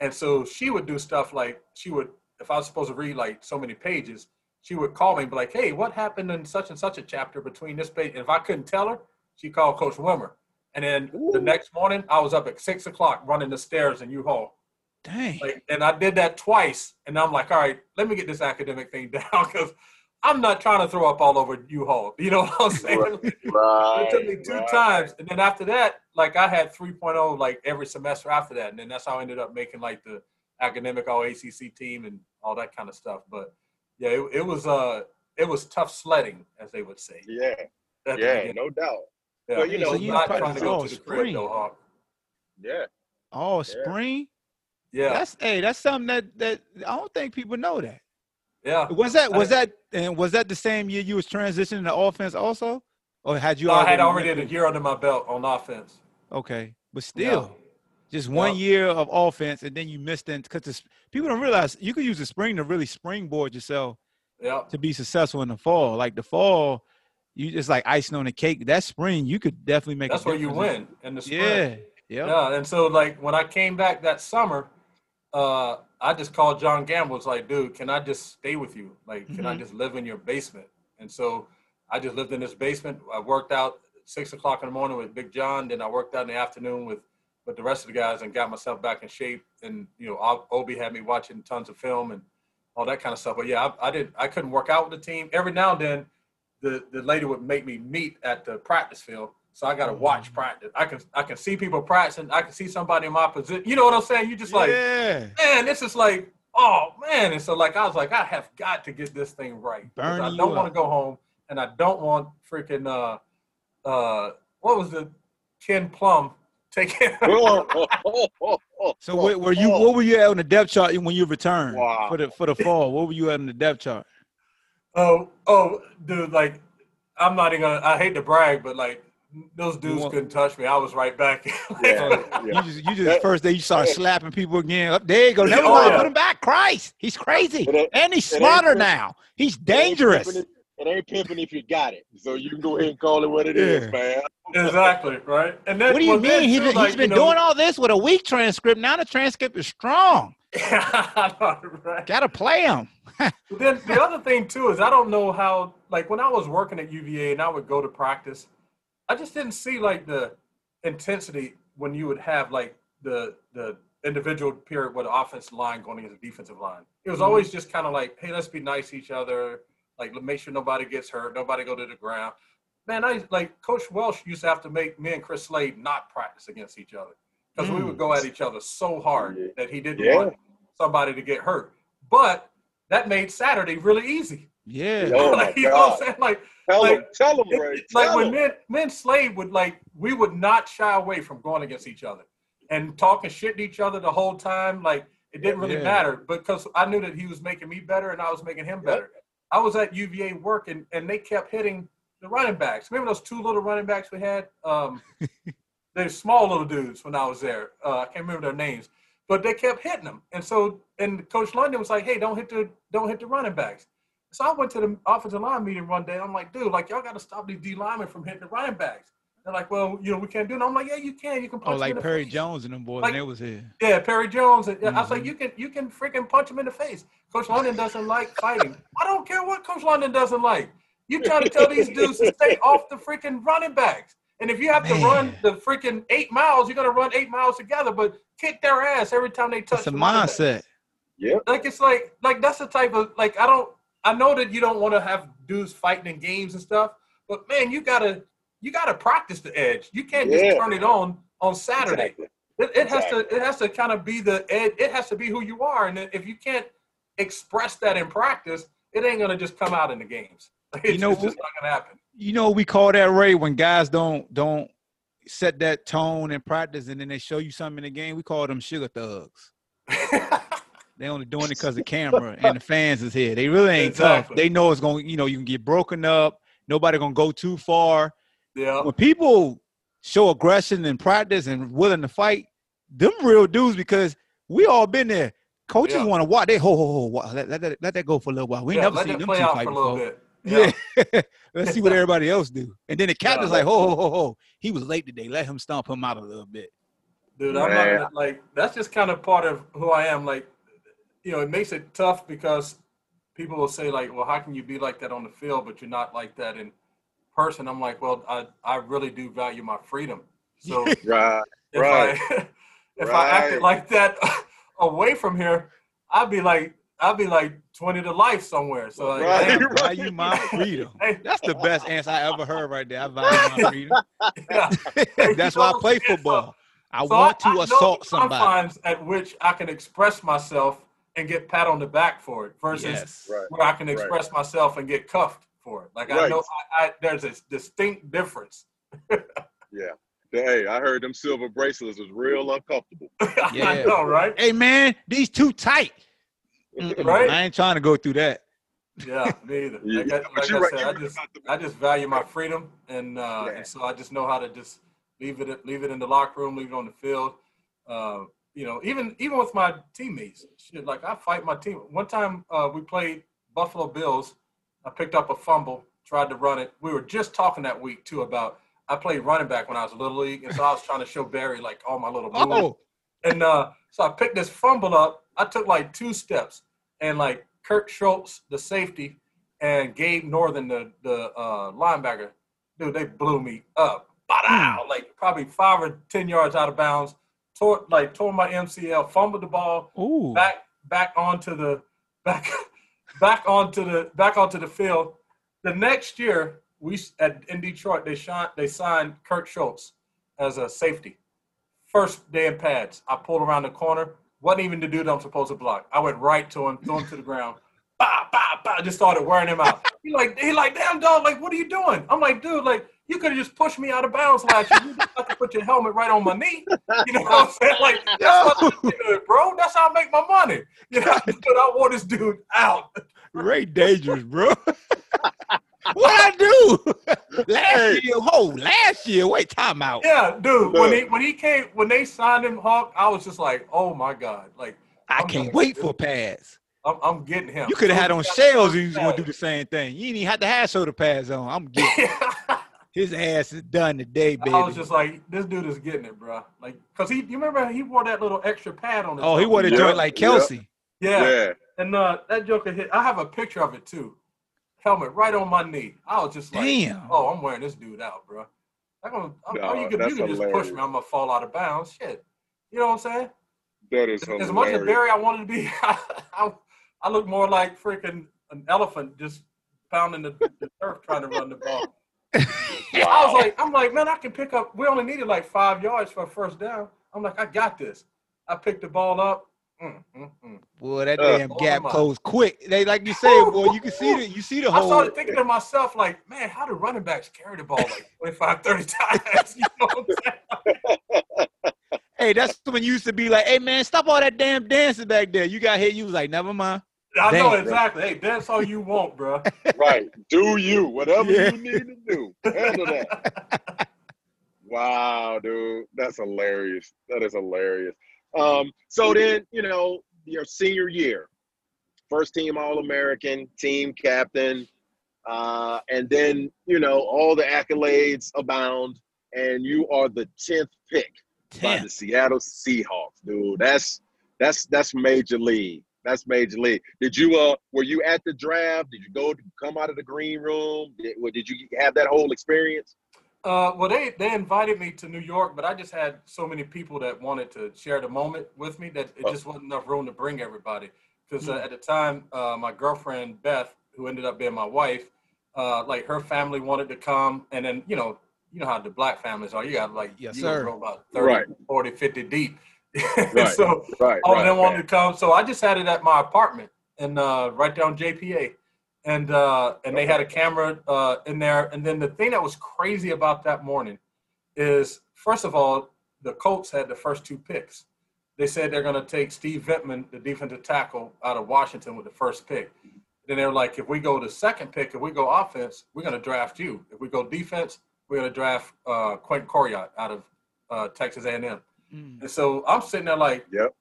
And so she would do stuff like she would, if I was supposed to read like so many pages, she would call me and be like, "Hey, what happened in such and such a chapter between this page?" And if I couldn't tell her, she called Coach Wilmer. And then the next morning, I was up at six o'clock running the stairs in U-Hall. Dang. Like, and I did that twice, and I'm like, all right, let me get this academic thing down because I'm not trying to throw up all over U-Hall. You know what I'm saying? Right. it took me two right. times, and then after that, like I had 3.0 like every semester after that, and then that's how I ended up making like the academic all ACC team and all that kind of stuff. But yeah, it, it was uh it was tough sledding, as they would say. Yeah, at yeah, beginning. no doubt. Yeah. Well, you know, So you not trying to go to the spring. crib though, Hawk. Yeah. Oh, spring. Yeah, That's hey, that's something that that I don't think people know that. yeah. Was that I- was that and was that the same year you was transitioning to offense also, or had you? So I had already had a year under my belt on offense. Okay, but Yeah. still, just one year of offense, and then you missed it because people don't realize you could use the spring to really springboard yourself Yeah. to be successful in the fall. Like the fall, you just like icing on the cake. That spring, you could definitely make. a That's where you win in the spring. Yeah, yeah. Yeah, and so like when I came back that summer, uh, I just called John Gamble. It's like, dude, can I just stay with you? Like, can I Mhm. just live in your basement? And so I just lived in this basement. I worked out six o'clock in the morning with Big John. Then I worked out in the afternoon with with the rest of the guys and got myself back in shape. And you know, Ob- Obi had me watching tons of film and all that kind of stuff. But yeah, I, I didn't. I couldn't work out with the team. Every now and then, the the lady would make me meet at the practice field. So I got to watch practice. I can I can see people practicing. I can see somebody in my position. You know what I'm saying? You just like, yeah. man, this is like, oh man. And so like I was like, I have got to get this thing right. 'Cause I don't want to go home, and I don't want freaking uh uh what was the Ken Plum taking? So where, were you? What were you at on the depth chart when you returned Wow. for the for the fall? What were you at on the depth chart? oh oh dude, like I'm not even gonna. I hate to brag, but like those dudes want- couldn't touch me. I was right back. yeah, You yeah. just you just first day you start slapping people again. Up there you go. Never Oh, mind. yeah. Put him back. Christ, he's crazy, It and he's smarter now. He's It ain't dangerous. pimping It, it ain't pimping if you got it. So you can go ahead and call it what it is, Yeah. man. exactly right. And then What do you well, mean? He's like, he's been you know- doing all this with a weak transcript. Now the transcript is strong. Right? Got to play him. Then the other thing too is I don't know how like when I was working at UVA and I would go to practice, I just didn't see like the intensity when you would have like the the individual period with the offensive line going against the defensive line. It was Mhm. always just kind of like, hey, let's be nice to each other, like make sure nobody gets hurt, nobody go to the ground. Man, I like Coach Welsh used to have to make me and Chris Slade not practice against each other because we Mm. would go at each other so hard Yeah. that he didn't Yeah. want somebody to get hurt. But that made Saturday really easy. Yeah. Oh, my like, you know what I'm saying? Like, Tell Like, him, tell him, Ray. it- like tell when him. men, men Slade would like, we would not shy away from going against each other and talking shit to each other the whole time. Like it didn't really Yeah. matter because I knew that he was making me better and I was making him better. I was at UVA working and they kept hitting the running backs. Remember those two little running backs we had? Um, they're small little dudes when I was there. Uh, I can't remember their names, but they kept hitting them. And so, and Coach London was like, "Hey, don't hit the don't hit the running backs." So I went to the offensive line meeting one day. I'm like, "Dude, like y'all got to stop these D linemen from hitting the running backs." They're like, "Well, you know, we can't do it." I'm like, "Yeah, you can. You can punch Oh, them in like the Perry face." Jones and them boys Like- when they was here. Yeah, Perry Jones. And, I was like, Mhm. you can you can freaking punch him in the face. Coach London doesn't like fighting. I don't care what Coach London doesn't like. You trying to tell these dudes to stay off the freaking running backs. And if you have to run the freaking eight miles, you're gonna run eight miles together, but kick their ass every time they touch It's a the mindset. Yeah. Like it's like like that's the type of like I don't I know that you don't want to have dudes fighting in games and stuff, but man, you gotta you gotta practice the edge. You can't just Yeah. turn it on on Saturday. Exactly. It, it has to it has to kind of be the edge. it has to be who you are, and if you can't express that in practice, it ain't gonna just come out in the games. It's, You know, it's just not gonna happen. You know, we call that Ray when guys don't don't set that tone in practice, and then they show you something in the game. We call them sugar thugs. They only doing it because the camera and the fans is here. They really ain't tough. They know it's going. to You know, you can get broken up. Nobody gonna go too far. Yeah, When people show aggression in practice and willing to fight, them real dudes because we all been there. Coaches Yeah. want to watch. They ho ho ho. wa- Let, let, that- let that go for a little while. We ain't yeah. never Let seen them play two out fight for a little before. bit. Yeah. Let's see what everybody else do. And then the captain's Yeah. like, ho, ho, ho, ho. He was late today. Let him stomp him out a little bit. dude. I'm not Man. gonna, like that's just kind of part of who I am. Like, you know, it makes it tough because people will say like, "Well, how can you be like that on the field, but you're not like that in person?" I'm like, "Well, I I really do value my freedom. So Right. if Right. I if I acted like that away from here, I'd be like I'd be like 20 to life somewhere. So like, Right. damn, I value my freedom. That's the best answer I ever heard right there. I value my freedom. yeah. That's why I play Yeah, so- football. I So want I to know assault somebody. confines at which I can express myself and get pat on the back for it versus Yes. Right. where I can Right. express myself and get cuffed for it. Like I know I, I, there's a distinct difference. Yeah. Hey, I heard them silver bracelets was real uncomfortable. I Yeah. know, right? Hey man, these too tight. Right. I ain't trying to go through that. Yeah, me either. Yeah, Like, I, like I right- said, I just the- I just value my freedom, and uh, Yeah. and so I just know how to just leave it leave it in the locker room, leave it on the field. Uh, you know, even even with my teammates, shit, like I fight my team. One time uh, we played Buffalo Bills. I picked up a fumble, tried to run it. We were just talking that week too about I played running back when I was a little league, and so I was trying to show Barry like all my little moves. Oh, And uh, so I picked this fumble up. I took like two steps, and like Kurt Schulz, the safety, and Gabe Northern, the the uh, linebacker, dude, they blew me up. Ba-dow! Like probably five or ten yards out of bounds. Tore like tore my MCL, fumbled the ball ooh. back back onto the back back onto the back onto the field. The next year, we at in Detroit they shot they signed Kurt Schulz as a safety. First day in pads, I pulled around the corner. wasn't even the dude I'm supposed to block. I went right to him, threw him to the ground. Bah, bah, bah, just started wearing him out. He like he like damn dog, like what are you doing? I'm like, dude, like you could have just pushed me out of bounds last year. You just have to put your helmet right on my knee. You know what I'm saying? Like that's what I do, bro. That's how I make my money. You know, but I want this dude out. Ray dangerous, bro. what I do? last Hey. year, oh, last year. Wait, time out. Yeah, dude. When he when he came when they signed him, Hawk, I was just like, oh my god, like I I'm can't wait for pads. I'm, I'm getting him. You could have had on So shells he and you was got gonna do the same thing. You didn't even have to have shoulder pads on. I'm getting his ass is done today, baby. I was just like, this dude is getting it, bro. Like, cause he, you remember he wore that little extra pad on his. oh, he wore the Yeah, joint like. Kelsey. Yeah, Yeah. and uh, that joker hit. I have a picture of it too. Helmet right on my knee. I was just like, Damn. oh, I'm wearing this dude out, bro. I'm gonna, I'm, all No, you could that's you could just push me. I'm gonna fall out of bounds. Shit, you know what I'm saying? That is As hilarious. much as Barry I wanted to be, I, I look more like freaking an elephant just pounding the, the turf trying to run the ball. I was like, I'm like, man, I can pick up. We only needed like five yards for a first down. I'm like, I got this. I picked the ball up. Mm, mm, mm. Boy, that Uh, damn oh gap my. cused quick. They like you said, boy, you can see the you see the I started thinking to myself, like, man, how do running backs carry the ball like 25, 30 times? You know what I'm saying? Hey, that's when you used to be like, "Hey man, stop all that damn dancing back there." You got hit. You was like, "Never mind." I know Damn. exactly. Hey, that's all you want, bro. right. Do you. Whatever Yeah. you need to do. Handle that. Wow, dude. That's hilarious. That is hilarious. Um, so then, you know, your senior year, first team All American, team captain, uh, and then, you know, all the accolades abound, and you are the 10th pick by the Seattle Seahawks, dude. That's that's that's major league. That's major league. Did you uh were you at the draft? Did you go to come out of the green room? Did, or did you have that whole experience? Uh, well, they they invited me to New York, but I just had so many people that wanted to share the moment with me that it Oh. just wasn't enough room to bring everybody. Because uh, at the time, uh, my girlfriend Beth, who ended up being my wife, uh, like her family wanted to come, and then you know, you know how the black families are. You got like Yes, you gonna sir. go about 30, Right. 40, 50 deep. Right. so Right. all right, of them right. wanted to come, so I just had it at my apartment and uh, right down JPA, and uh, and they had a camera uh, in there. And then the thing that was crazy about that morning is, first of all, the Colts had the first two picks. They said they're going to take Steve Emtman, the defensive tackle out of Washington, with the first pick. Then they were like, if we go to second pick, if we go offense, we're going to draft you. If we go defense, we're going to draft uh, Quentin out of uh, Texas A&M. Mm. And so I'm sitting there like, Yep.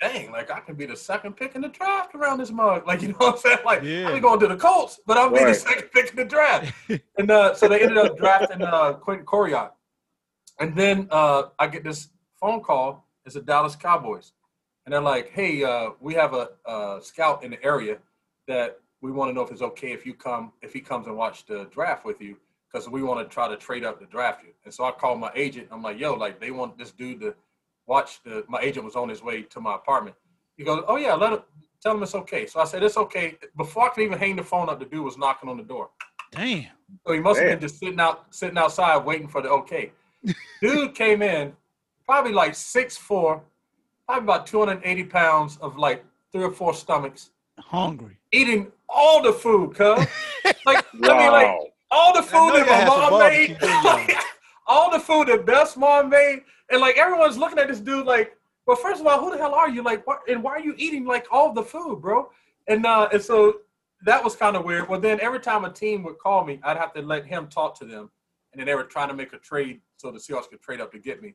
dang, like I can be the second pick in the draft around this mug. Like, you know what I'm saying? Like, Yeah. I'm going to the Colts, but I'll be the Right. second pick in the draft. and uh, so they ended up drafting uh, Quentin Coryatt. And then uh, I get this phone call It's the Dallas Cowboys. And they're like, hey, uh, we have a, a scout in the area that we want to know if it's okay if you come, if he comes and watch the draft with you, because we want to try to trade up to draft you. And so I called my agent. I'm like, yo, like they want this dude to watch the. My agent was on his way to my apartment. He goes, oh yeah, let him tell him it's okay. So I said it's okay. Before I could even hang the phone up, the dude was knocking on the door. Damn. So he must have been just sitting out, sitting outside waiting for the okay. Dude came in, probably like six four, probably about 280 pounds of like three or four stomachs, Hungry. eating all the food, cuz. Like, I mean, like all the food that my mom made, all the food that Beth's mom made, and like everyone's looking at this dude like, well, first of all, who the hell are you? Like, what? And why are you eating like all the food, bro? And uh, and so that was kind of weird. Well, then every time a team would call me, I'd have to let him talk to them, and then they were trying to make a trade so the Seahawks could trade up to get me,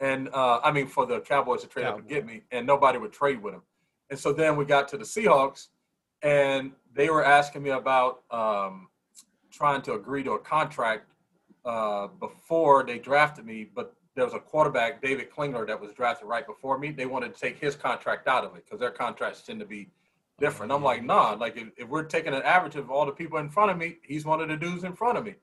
and uh, I mean for the Cowboys to trade up to get me, and nobody would trade with him. And so then we got to the Seahawks, and they were asking me about um, trying to agree to a contract uh, before they drafted me, but there was a quarterback, David Klingler, that was drafted right before me. They wanted to take his contract out of it because their contracts tend to be different. I'm like, nah, like if, if we're taking an average of all the people in front of me, he's one of the dudes in front of me.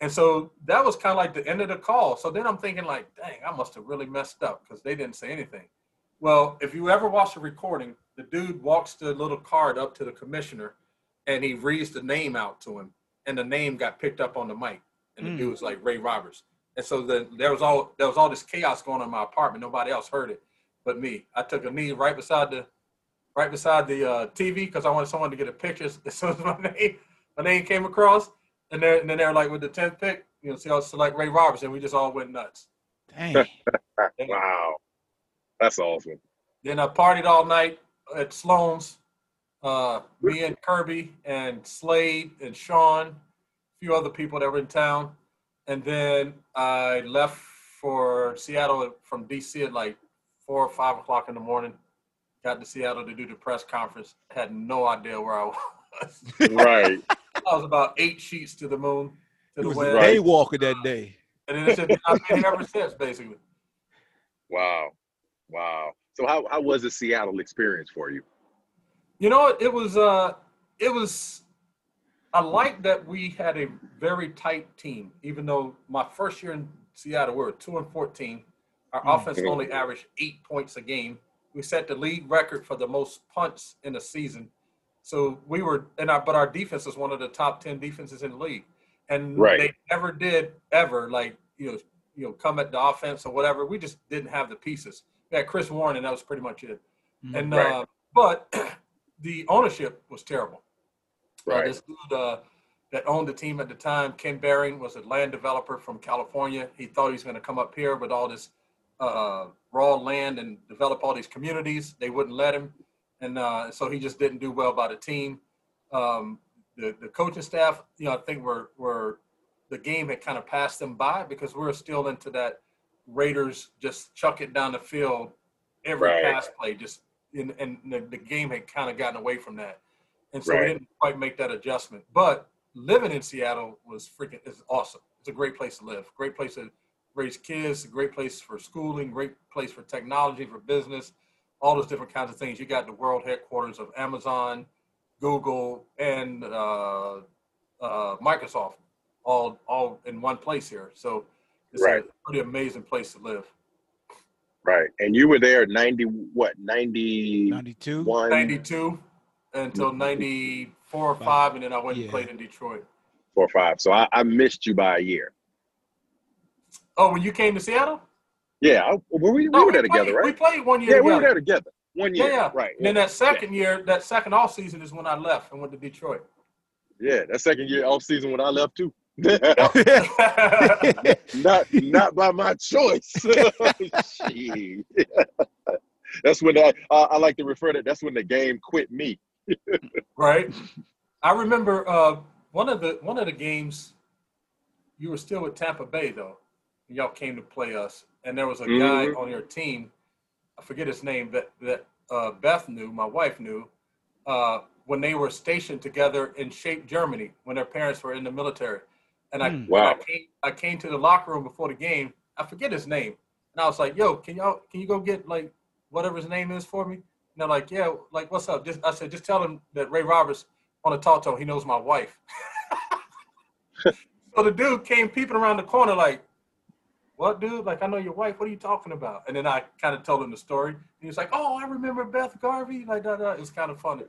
And so that was kind of like the end of the call. So then I'm thinking, like, dang, I must have really messed up because they didn't say anything. Well, if you ever watch the recording, the dude walks the little card up to the commissioner and he reads the name out to him, and the name got picked up on the mic. And the Mm. dude was like Ray Roberts. And so then there was all there was all this chaos going on in my apartment. Nobody else heard it but me. I took a knee right beside the right beside the uh, TV because I wanted someone to get a picture as soon as my name my name came across. And, then and then they were like with the tenth pick, you know, see I'll select Ray Robertson. we just all went nuts. Dang. Wow. That's awesome. Then I partied all night at Sloan's. Uh, me and Kirby and Slade and Sean, a few other people that were in town. And then I left for Seattle from DC at like four or five o'clock in the morning. Got to Seattle to do the press conference. Had no idea where I was. Right. I was about eight sheets to the moon, to It the was wind. a Right. day walker that day. And then it's just, I've been here ever since, basically. Wow. Wow. So how, how was the Seattle experience for you? You know, it was uh it was I like that we had a very tight team, even though my first year in Seattle, we were two and fourteen. Our Mm. offense only averaged eight points a game. We set the league record for the most punts in a season. So we were and our but our defense was one of the top ten defenses in the league. And Right. they never did ever like, you know, you know, come at the offense or whatever. We just didn't have the pieces. We had Chris Warren and that was pretty much it. Mm. And Right. uh, but the ownership was terrible. Uh, this dude uh, that owned the team at the time, Ken Behring, was a land developer from California. He thought he was going to come up here with all this uh, raw land and develop all these communities. They wouldn't let him, and uh, so he just didn't do well by the team. Um, the the coaching staff, you know, I think were were the game had kind of passed them by because we are still into that Raiders just chuck it down the field every Right. pass play, just in, and the, the game had kind of gotten away from that, and so we didn't quite make that adjustment. But living in Seattle was freaking is awesome. It's a great place to live, great place to raise kids, a great place for schooling, great place for technology, for business, all those different kinds of things. You got the world headquarters of Amazon, Google, and uh, uh, Microsoft, all all in one place here. So it's Right. a pretty amazing place to live. Right. And you were there 90, what, 91? 92. 92 until 94 or Five. and then I went Yeah. and played in Detroit. Four, or five. So I, I missed you by a year. Oh, when you came to Seattle? Yeah. I, were we, we No, were there played, together, right? We played one year Yeah, we were there together. One Yeah, year. yeah. Right. And then that second year, that second off season is when I left and went to Detroit. Yeah, that second year off season when I left too. not not by my choice. That's when I, I I like to refer to that's when the game quit me. Right. I remember uh, one of the one of the games. You were still with Tampa Bay though. when Y'all came to play us, and there was a guy Mhm. on your team. I forget his name that that uh, Beth knew. My wife knew. Uh, when they were stationed together in Shape, Germany, when their parents were in the military, and I, Hmm. Wow. I came I came to the locker room before the game. I forget his name, And I was like, "Yo, can y'all can you go get like whatever his name is for me?" And they're like, "Yeah, like what's up?" Just I said, "Just tell him that Ray Roberts want to talk to him. He knows my wife." so the dude came peeping around the corner like, "What, dude? Like I know your wife. What are you talking about?" And then I kind of told him the story. And he was like, "Oh, I remember Beth Garvey." Like that. It was kind of funny.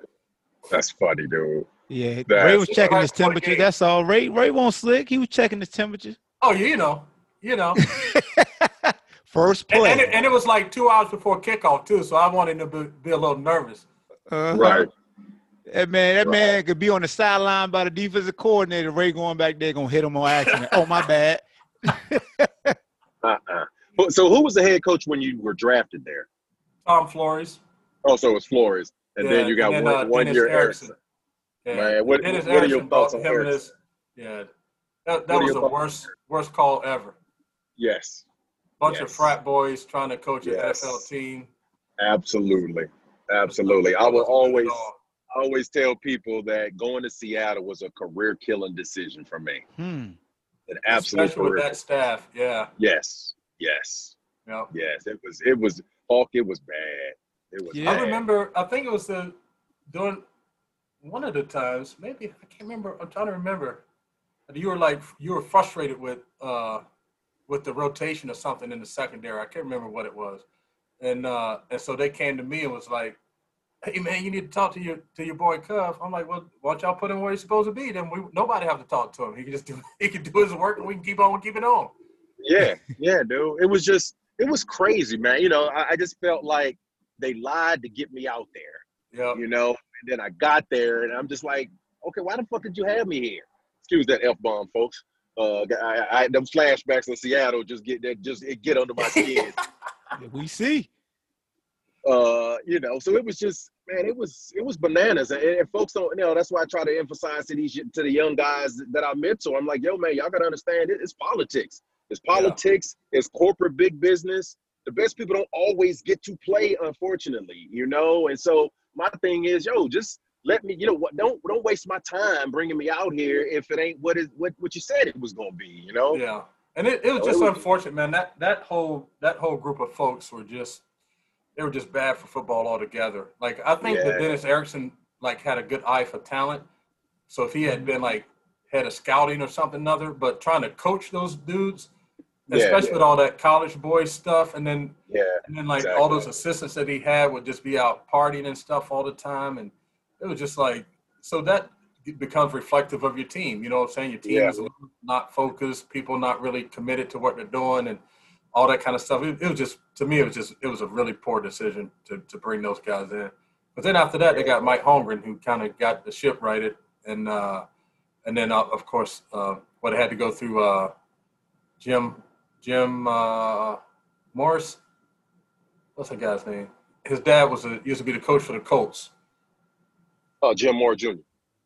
That's funny, dude. Yeah, Ray was checking his Right before the temperature. That's all. Ray Ray won't slick. He was checking his temperature. Oh, yeah, you know, you know. First And, play. and, it, and it was like two hours before kickoff too, so I wanted to be, be a little nervous. Uh-huh. Right. That man, that Right. man could be on the sideline by the defensive coordinator. Ray going back there gonna hit him on accident. oh my bad. Uh-uh. So who was the head coach when you were drafted there? Tom Flores. Oh, so it was Flores, and then you got and one, uh, one year Erickson. Erickson. Yeah. Man, what, Dennis what are your thoughts on him Erickson? his- Yeah, that, that was the worst worst call ever. Yes, Bunch of frat boys trying to coach an Yes. NFL team. absolutely, absolutely. I will Wasn't good at always, always tell people that going to Seattle was a career killing decision for me. Hmm. An absolute especially with that staff. Yeah, Yes, yes, yeah. yes. It was, it was Hawk. It was bad. It was. Yeah. I remember. I think it was the during one of the times. Maybe I can't remember. I'm trying to remember. You were like you were frustrated with uh with the rotation or something in the secondary. I can't remember what it was. And uh and so they came to me and was like, "Hey man, you need to talk to your to your boy Cuff." I'm like, "Well, why don't y'all put him where he's supposed to be? Then we nobody have to talk to him. He can just do he can do his work and we can keep on keeping on." Yeah, yeah, dude. It was just, it was crazy, man. You know, I, I just felt like they lied to get me out there. Yeah. you know. And then I got there, and I'm just like, okay, why the fuck did you have me here? Excuse that f bomb, folks. Uh, I, I, them flashbacks in Seattle just get that just it get under my skin. We see. uh, you know, so it was just man, it was it was bananas, and, and folks don't you know. That's why I try to emphasize to these to the young guys that I mentor. I'm like, yo, man, y'all gotta understand it, it's politics. It's politics. It's corporate big business. The best people don't always get to play, unfortunately, you know. And so my thing is, yo, just let me, you know, what? Don't don't waste my time bringing me out here if it ain't what is what what you said it was gonna be, you know. Yeah, and it, it was So just it was- unfortunate, man. That that whole that whole group of folks were just they were just bad for football altogether. Like I think that Dennis Erickson like had a good eye for talent. So if he Mm-hmm. had been like head of scouting or something other, but trying to coach those dudes, Yeah, especially yeah. with all that college boy stuff, and then Yeah, and then like all those assistants that he had would just be out partying and stuff all the time, and it was just like so that becomes reflective of your team. You know what I'm saying? Your team Yeah. is not focused, people not really committed to what they're doing, and all that kind of stuff. It, it was just to me, it was just it was a really poor decision to to bring those guys in. But then after that, they got Mike Holmgren, who kind of got the ship righted, and uh, and then uh, of course uh, what had to go through uh, Jim Jim uh, Morris. What's that guy's name? His dad was a used to be the coach for the Colts. Oh, Jim Mora Jr.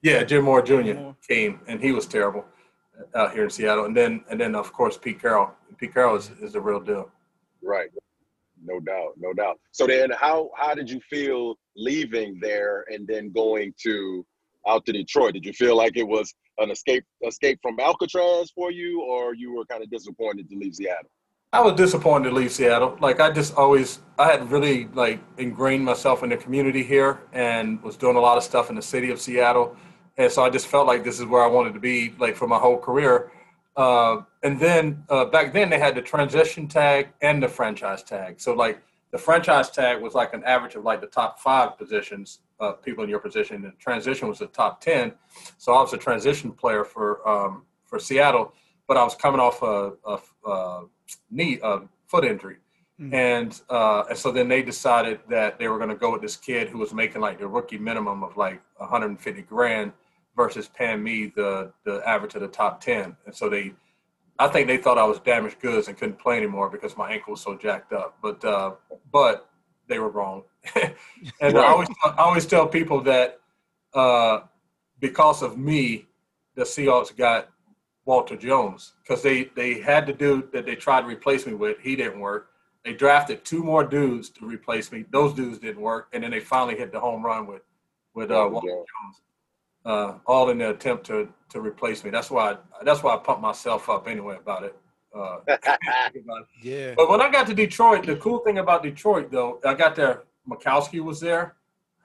Yeah, Jim Mora Jr. Mora. came and he was terrible out here in Seattle. And then and then of course Pete Carroll. Pete Carroll is, is the real deal. Right. No doubt, no doubt. So then how how did you feel leaving there and then going to out to Detroit? Did you feel like it was an escape escape from Alcatraz for you or you were kind of disappointed to leave Seattle? I was disappointed to leave Seattle. Like I just always I had really like ingrained myself in the community here and was doing a lot of stuff in the city of Seattle. And so I just felt like this is where I wanted to be like for my whole career. Uh, and then uh, back then they had the transition tag and the franchise tag. So like the franchise tag was like an average of like the top five positions, uh, people in your position. And transition was the top ten. So I was a transition player for um, for Seattle, but I was coming off a, a, a knee a foot injury. Mhm. And uh, and so then they decided that they were going to go with this kid who was making like the rookie minimum of like 150 grand versus paying me the the average of the top 10. And so they, I think they thought I was damaged goods and couldn't play anymore because my ankle was so jacked up. But uh, but they were wrong. and I always I always tell people that uh, because of me, the Seahawks got Walter Jones because they they had the dude that they tried to replace me with. He didn't work. They drafted two more dudes to replace me. Those dudes didn't work, and then they finally hit the home run with with uh, Walter Walter Jones. Jones. Uh, all in the attempt to to replace me. That's why I, that's why I pumped myself up anyway about it. Uh, Yeah. but when I got to Detroit, the cool thing about Detroit, though, I got there. Mikowski was there,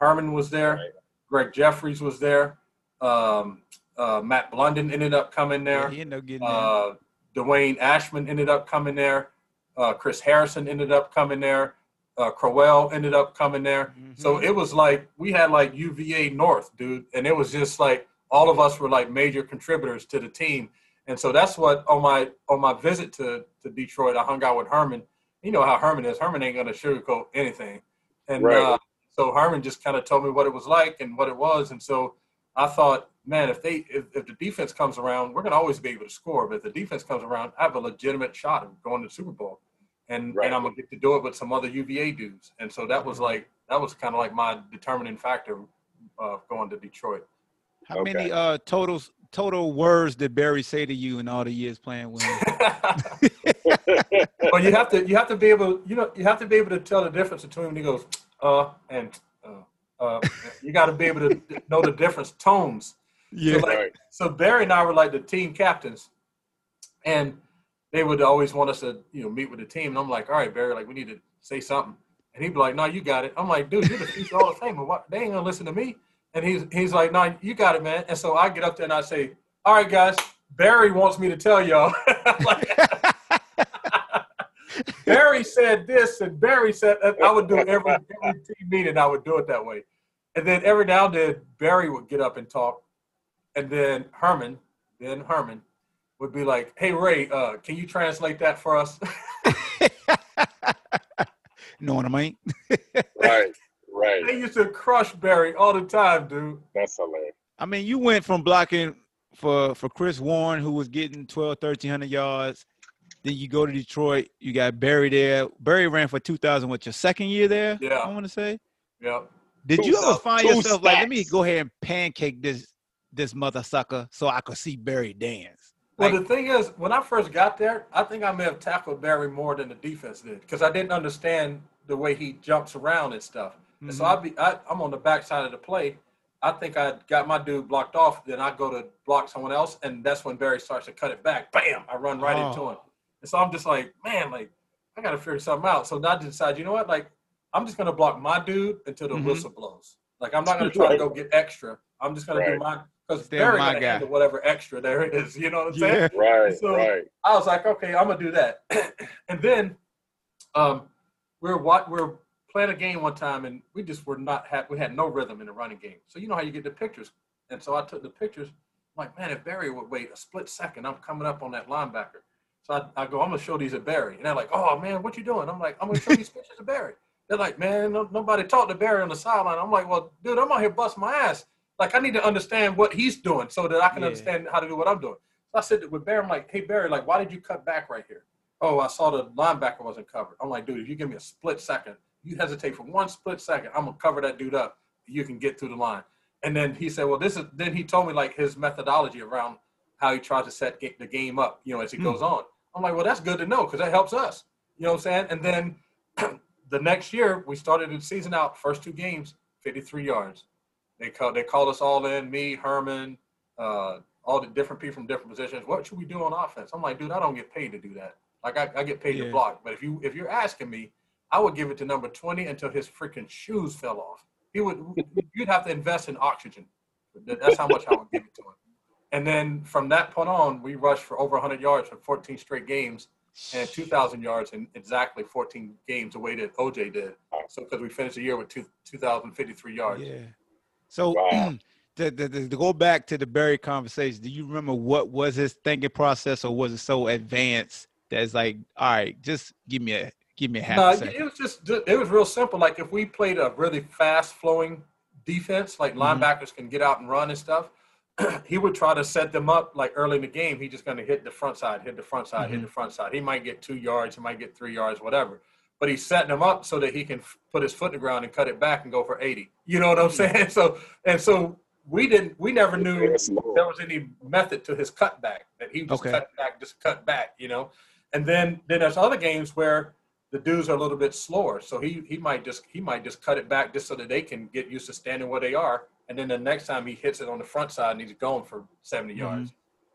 Herman was there, Right. Greg Jeffries was there, um, uh, Matt Blundin ended up coming Yeah, there. he ended up getting there. Uh, Dwayne Ashman ended up coming there. Uh, Chris Harrison ended up coming there. Uh, Crowell ended up coming there. So Mhm. it was like we had like UVA North, dude, and it was just like all of us were like major contributors to the team. And so that's what on my on my visit to to Detroit, I hung out with Herman. You know how Herman is. Herman ain't gonna sugarcoat anything. And Right. uh, so Herman just kind of told me what it was like and what it was. And so I thought, man, if they if, if the defense comes around, we're gonna always be able to score. But if the defense comes around, I have a legitimate shot of going to the Super Bowl. And Right. and I'm gonna get to do it with some other UVA dudes. And so that was like that was kind of like my determining factor of going to Detroit. How Okay. many uh totals total words did Barry say to you in all the years playing with him? but you have to you have to be able you know you have to be able to tell the difference between when he goes uh and uh, you got to be able to know the difference tones yeah. like- right. so barry and i were like the team captains and they would always want us to you know meet with the team and i'm like all right barry like we need to say something and he'd be like no you got it i'm like dude you're the future hall of famer what they ain't gonna listen to me and he's he's like no you got it man and so i get up there and i say all right guys barry wants me to tell y'all like, Barry said this, and Barry said that. I would do every every team meeting. I would do it that way, and then every now and then Barry would get up and talk, and then Herman, then Herman, would be like, "Hey Ray, uh, can you translate that for us?" know what I mean? Right. Right. they used to crush Barry all the time, dude. That's hilarious. I mean, you went from blocking for for Chris Warren, who was getting 12, 1300 yards. Then you go to Detroit. You got Barry there. Barry ran for 2000. What your second year there? Yeah. I want to say. Yeah. Did Two you ever find Two yourself like, let me go ahead and pancake this this mother sucker so I could see Barry dance? Well, the thing is, when I first got there, I think I may have tackled Barry more than the defense did because I didn't understand the way he jumps around and stuff. And so Mhm. I'd be, I, I'm on the backside of the play. I think I got my dude blocked off. Then I go to block someone else, and that's when Barry starts to cut it back. Bam! I run right into Oh. him. And so I'm just like, man, like I got to figure something out. So now I decide, you know what? Like I'm just gonna block my dude until the Mhm. whistle blows. Like I'm not gonna try to go get extra. I'm just gonna do my because Stay on Barry my gonna guy. handle whatever extra there is. You know what I'm saying? Yeah. Right. So- right. I was like, okay, I'm gonna do that. and then um, we we're what we we're playing a game one time, and we just were not had we had no rhythm in the running game. So you know how you get the pictures, and so I took the pictures. I'm like, man, if Barry would wait a split second, I'm coming up on that linebacker. So I, I go, I'm gonna show these to Barry, and they're like, oh man, what you doing? I'm like, I'm gonna show these pictures to Barry. They're like, man, no, nobody talked to Barry on the sideline. I'm like, well, dude, I'm out here busting my ass. Like I need to understand what he's doing so that I can Yeah. understand how to do what I'm doing. So I said with Barry, I'm like, hey Barry, like, why did you cut back right here? Oh, I saw the linebacker wasn't covered. I'm like, dude, if you give me a split second, you hesitate for one split second, I'm gonna cover that dude up. You can get through the line. And then he said, well, this is. Then he told me like his methodology around how he tries to set the game up, you know, as he Hmm. goes on. I'm like, well, that's good to know because that helps us. You know what I'm saying? And then the next year we started the season out, first two games, 53 yards. They called they called us all in, me, Herman, uh, all the different people from different positions. What should we do on offense? I'm like, dude, I don't get paid to do that. Like I, I get paid Yeah. to block. But if you if you're asking me, I would give it to number 20 until his freaking shoes fell off. He would you'd have to invest in oxygen. That's how much I would give it to him. And then from that point on, we rushed for over 100 yards for 14 straight games and 2,000 yards in exactly 14 games, the way that OJ did. So because we finished the year with two, 2,053 yards. Yeah. So Wow. to, to, to to go back to the Barry conversation, do you remember what was his thinking process, or was it so advanced that it's like, all right, just give me a give me a half No, a it second. it was just it was real simple. Like if we played a really fast flowing defense, like Mhm. linebackers can get out and run and stuff, he would try to set them up like early in the game. He just gonna hit the front side, hit the front side, hit Mhm. the front side. He might get two yards, he might get three yards, whatever. But he's setting them up so that he can f- put his foot in the ground and cut it back and go for 80. You know what I'm saying? So and so we didn't we never knew there was any method to his cutback that he just Okay. cut back, just cut back, you know. And then then there's other games where the dudes are a little bit slower, so he he might just he might just cut it back just so that they can get used to standing where they are. And then the next time he hits it on the front side and he's going for 70 yards.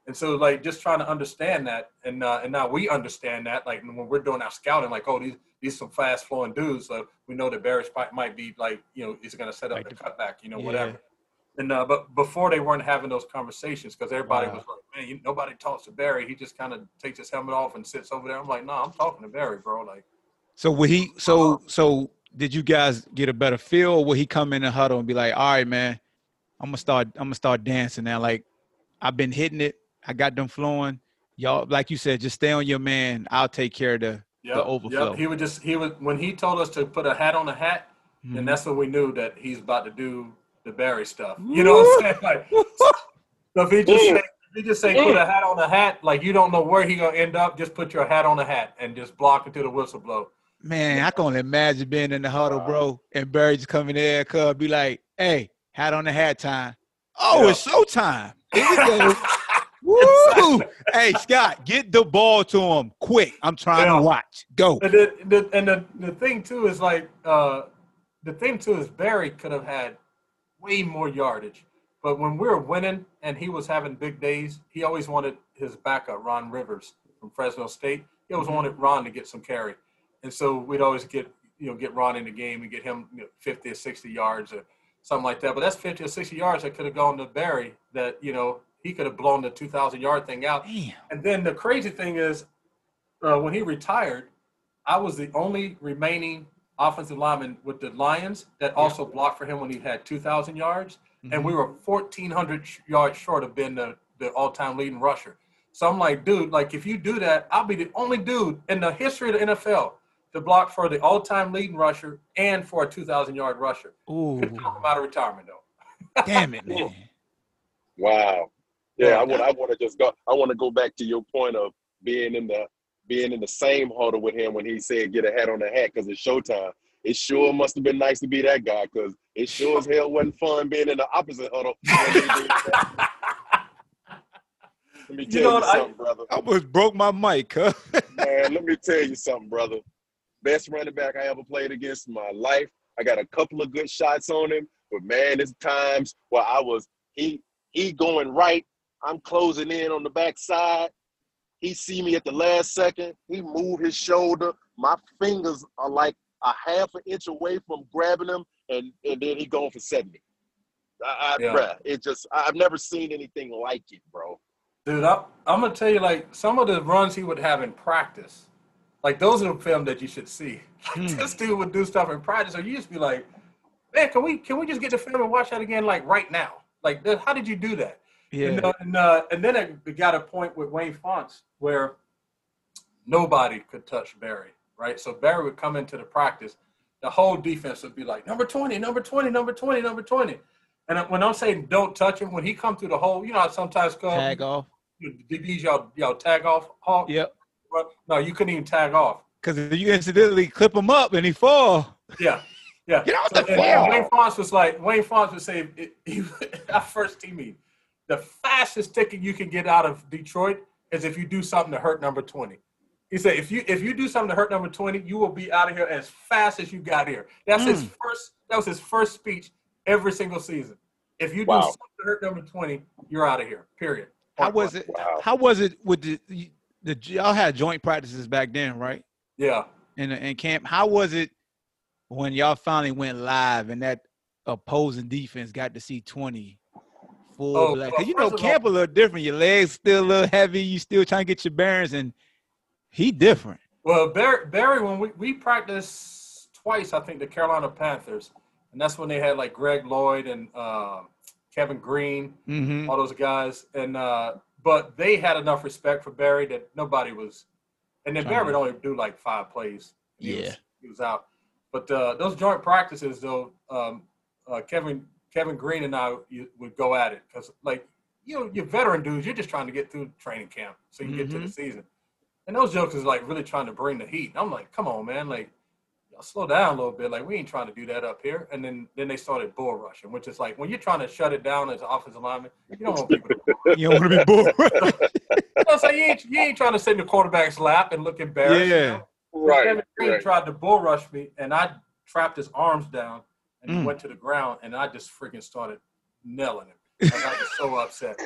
And so like just trying to understand that, and uh, and now we understand that. Like when we're doing our scouting, like oh these these some fast flowing dudes. So we know that Barry might, might be like you know is going to set up Like the cutback, you know Yeah. whatever. And uh, but before they weren't having those conversations because everybody Wow. was like, man, you, nobody talks to Barry. He just kind of takes his helmet off and sits over there. I'm like, no, I'm talking to Barry, bro. Like. So would he? So so did you guys get a better feel, or would he come in the huddle and be like, "All right, man, I'm gonna start. I'm gonna start dancing now. Like I've been hitting it. I got them flowing. Y'all, like you said, just stay on your man. I'll take care of the Yep, overflow. Yep. He would just he would when he told us to put a hat on a hat, Mhm. and that's when we knew that he's about to do the Barry stuff. You know what I'm saying? Like, so if he just Mm. say, if he just say put a hat on a hat, like you don't know where he gonna end up, just put your hat on a hat and just block until the whistle blow. Man, I can only imagine being in the huddle, bro, and Barry just coming there, cub, be like, "Hey, hat on the hat time. Oh, Yeah. it's showtime. Here we go. Woo! hey, Scott, get the ball to him quick. I'm trying Yeah. to watch. Go. And the, the and the, the thing too is like uh the thing too is Barry could have had way more yardage. But when we were winning and he was having big days, he always wanted his backup, Ron Rivers from Fresno State. He always Mhm. wanted Ron to get some carry. And so we'd always get you know get Ron in the game and get him you know, 50 or 60 yards or something like that. But that's 50 or 60 yards that could have gone to Barry that, you know, he could have blown the 2,000 yard thing out. Damn. And then the crazy thing is, uh, when he retired, I was the only remaining offensive lineman with the Lions that also blocked for him when he had 2,000 yards, and we were 1,400 yards short of being the, the all-time leading rusher. So I'm like, dude, like if you do that, I'll be the only dude in the history of the NFL to block for the all-time leading rusher and for a 2,000 yard rusher. Ooh, Couldn't talk him out of retirement though. damn it, man. Wow. Yeah, Yeah. I want I want to just go I want to go back to your point of being in the being in the same huddle with him when he said get a hat on the hat because it's showtime. It sure must have been nice to be that guy because it sure as hell wasn't fun being in the opposite huddle. when he did that. Let me You tell know you, what, I- something, brother. I almost broke my mic, huh? Man, let me tell you something, brother. Best running back I ever played against in my life. I got a couple of good shots on him, but man, there's times where I was he he going right. I'm closing in on the backside. He see me at the last second. He move his shoulder. My fingers are like a half an inch away from grabbing him, and and then he going for 70. I, I, Yeah. bruh, it just I've never seen anything like it, bro. Dude, I, I'm gonna tell you, like some of the runs he would have in practice, like those are the film that you should see. Like, Hmm. this dude would do stuff in practice, or you just be like, man, can we can we just get the film and watch that again, like right now? Like, how did you do that? Yeah. And, uh, and, uh, and then it, got a point with Wayne Fontes where nobody could touch Barry, right? So Barry would come into the practice, the whole defense would be like, number 20, number 20, number 20, number 20. And when I'm saying don't touch him, when he come through the hole, you know how sometimes come, Tag off. DBs y'all y'all tag off Hawk. Yep. But no, you couldn't even tag off. Because you incidentally clip him up and he fall, Yeah, yeah. Get off So- the and- field. and Wayne Fontes was like Wayne Fontes would say it, he, our first team meeting, the fastest ticket you can get out of Detroit is if you do something to hurt number twenty. He said if you if you do something to hurt number twenty, you will be out of here as fast as you got here. That's his Mm. first. That was his first speech every single season. If you do something to hurt number twenty, you're out of here. Period. how was it? Wow. How was it with the the y'all had joint practices back then, right? Yeah. In in camp. How was it when y'all finally went live and that opposing defense got to see twenty full Oh, black? well, you know of all- camp a little different. Your legs still a little heavy. You still trying to get your bearings, and he different. Well, Barry, Barry when we, we practiced twice, I think the Carolina Panthers, and that's when they had like Greg Lloyd and uh, Kevin Greene, Mm-hmm. all those guys, and uh, but they had enough respect for Barry that nobody was, and then Barry would only do like five plays. He Yeah. was, he was out. But uh, those joint practices, though, um, uh, Kevin Kevin Greene and I you, would go at it because like you know, you're veteran dudes, you're just trying to get through training camp so you get to the season. And those jokes is like really trying to bring the heat. And I'm like, come on, man, like slow down a little bit. Like we ain't trying to do that up here. And then then they started bull rushing, which is like when you're trying to shut it down as an offensive lineman, you don't want people to bull. You don't want to be bored. You know, so you ain't you ain't trying to sit in the quarterback's lap and look embarrassed. you Yeah. know? Right. Kevin Greene right. tried to bull rush me, and I trapped his arms down and he Mm. went to the ground, and I just freaking started nailing him. Like, I was so upset.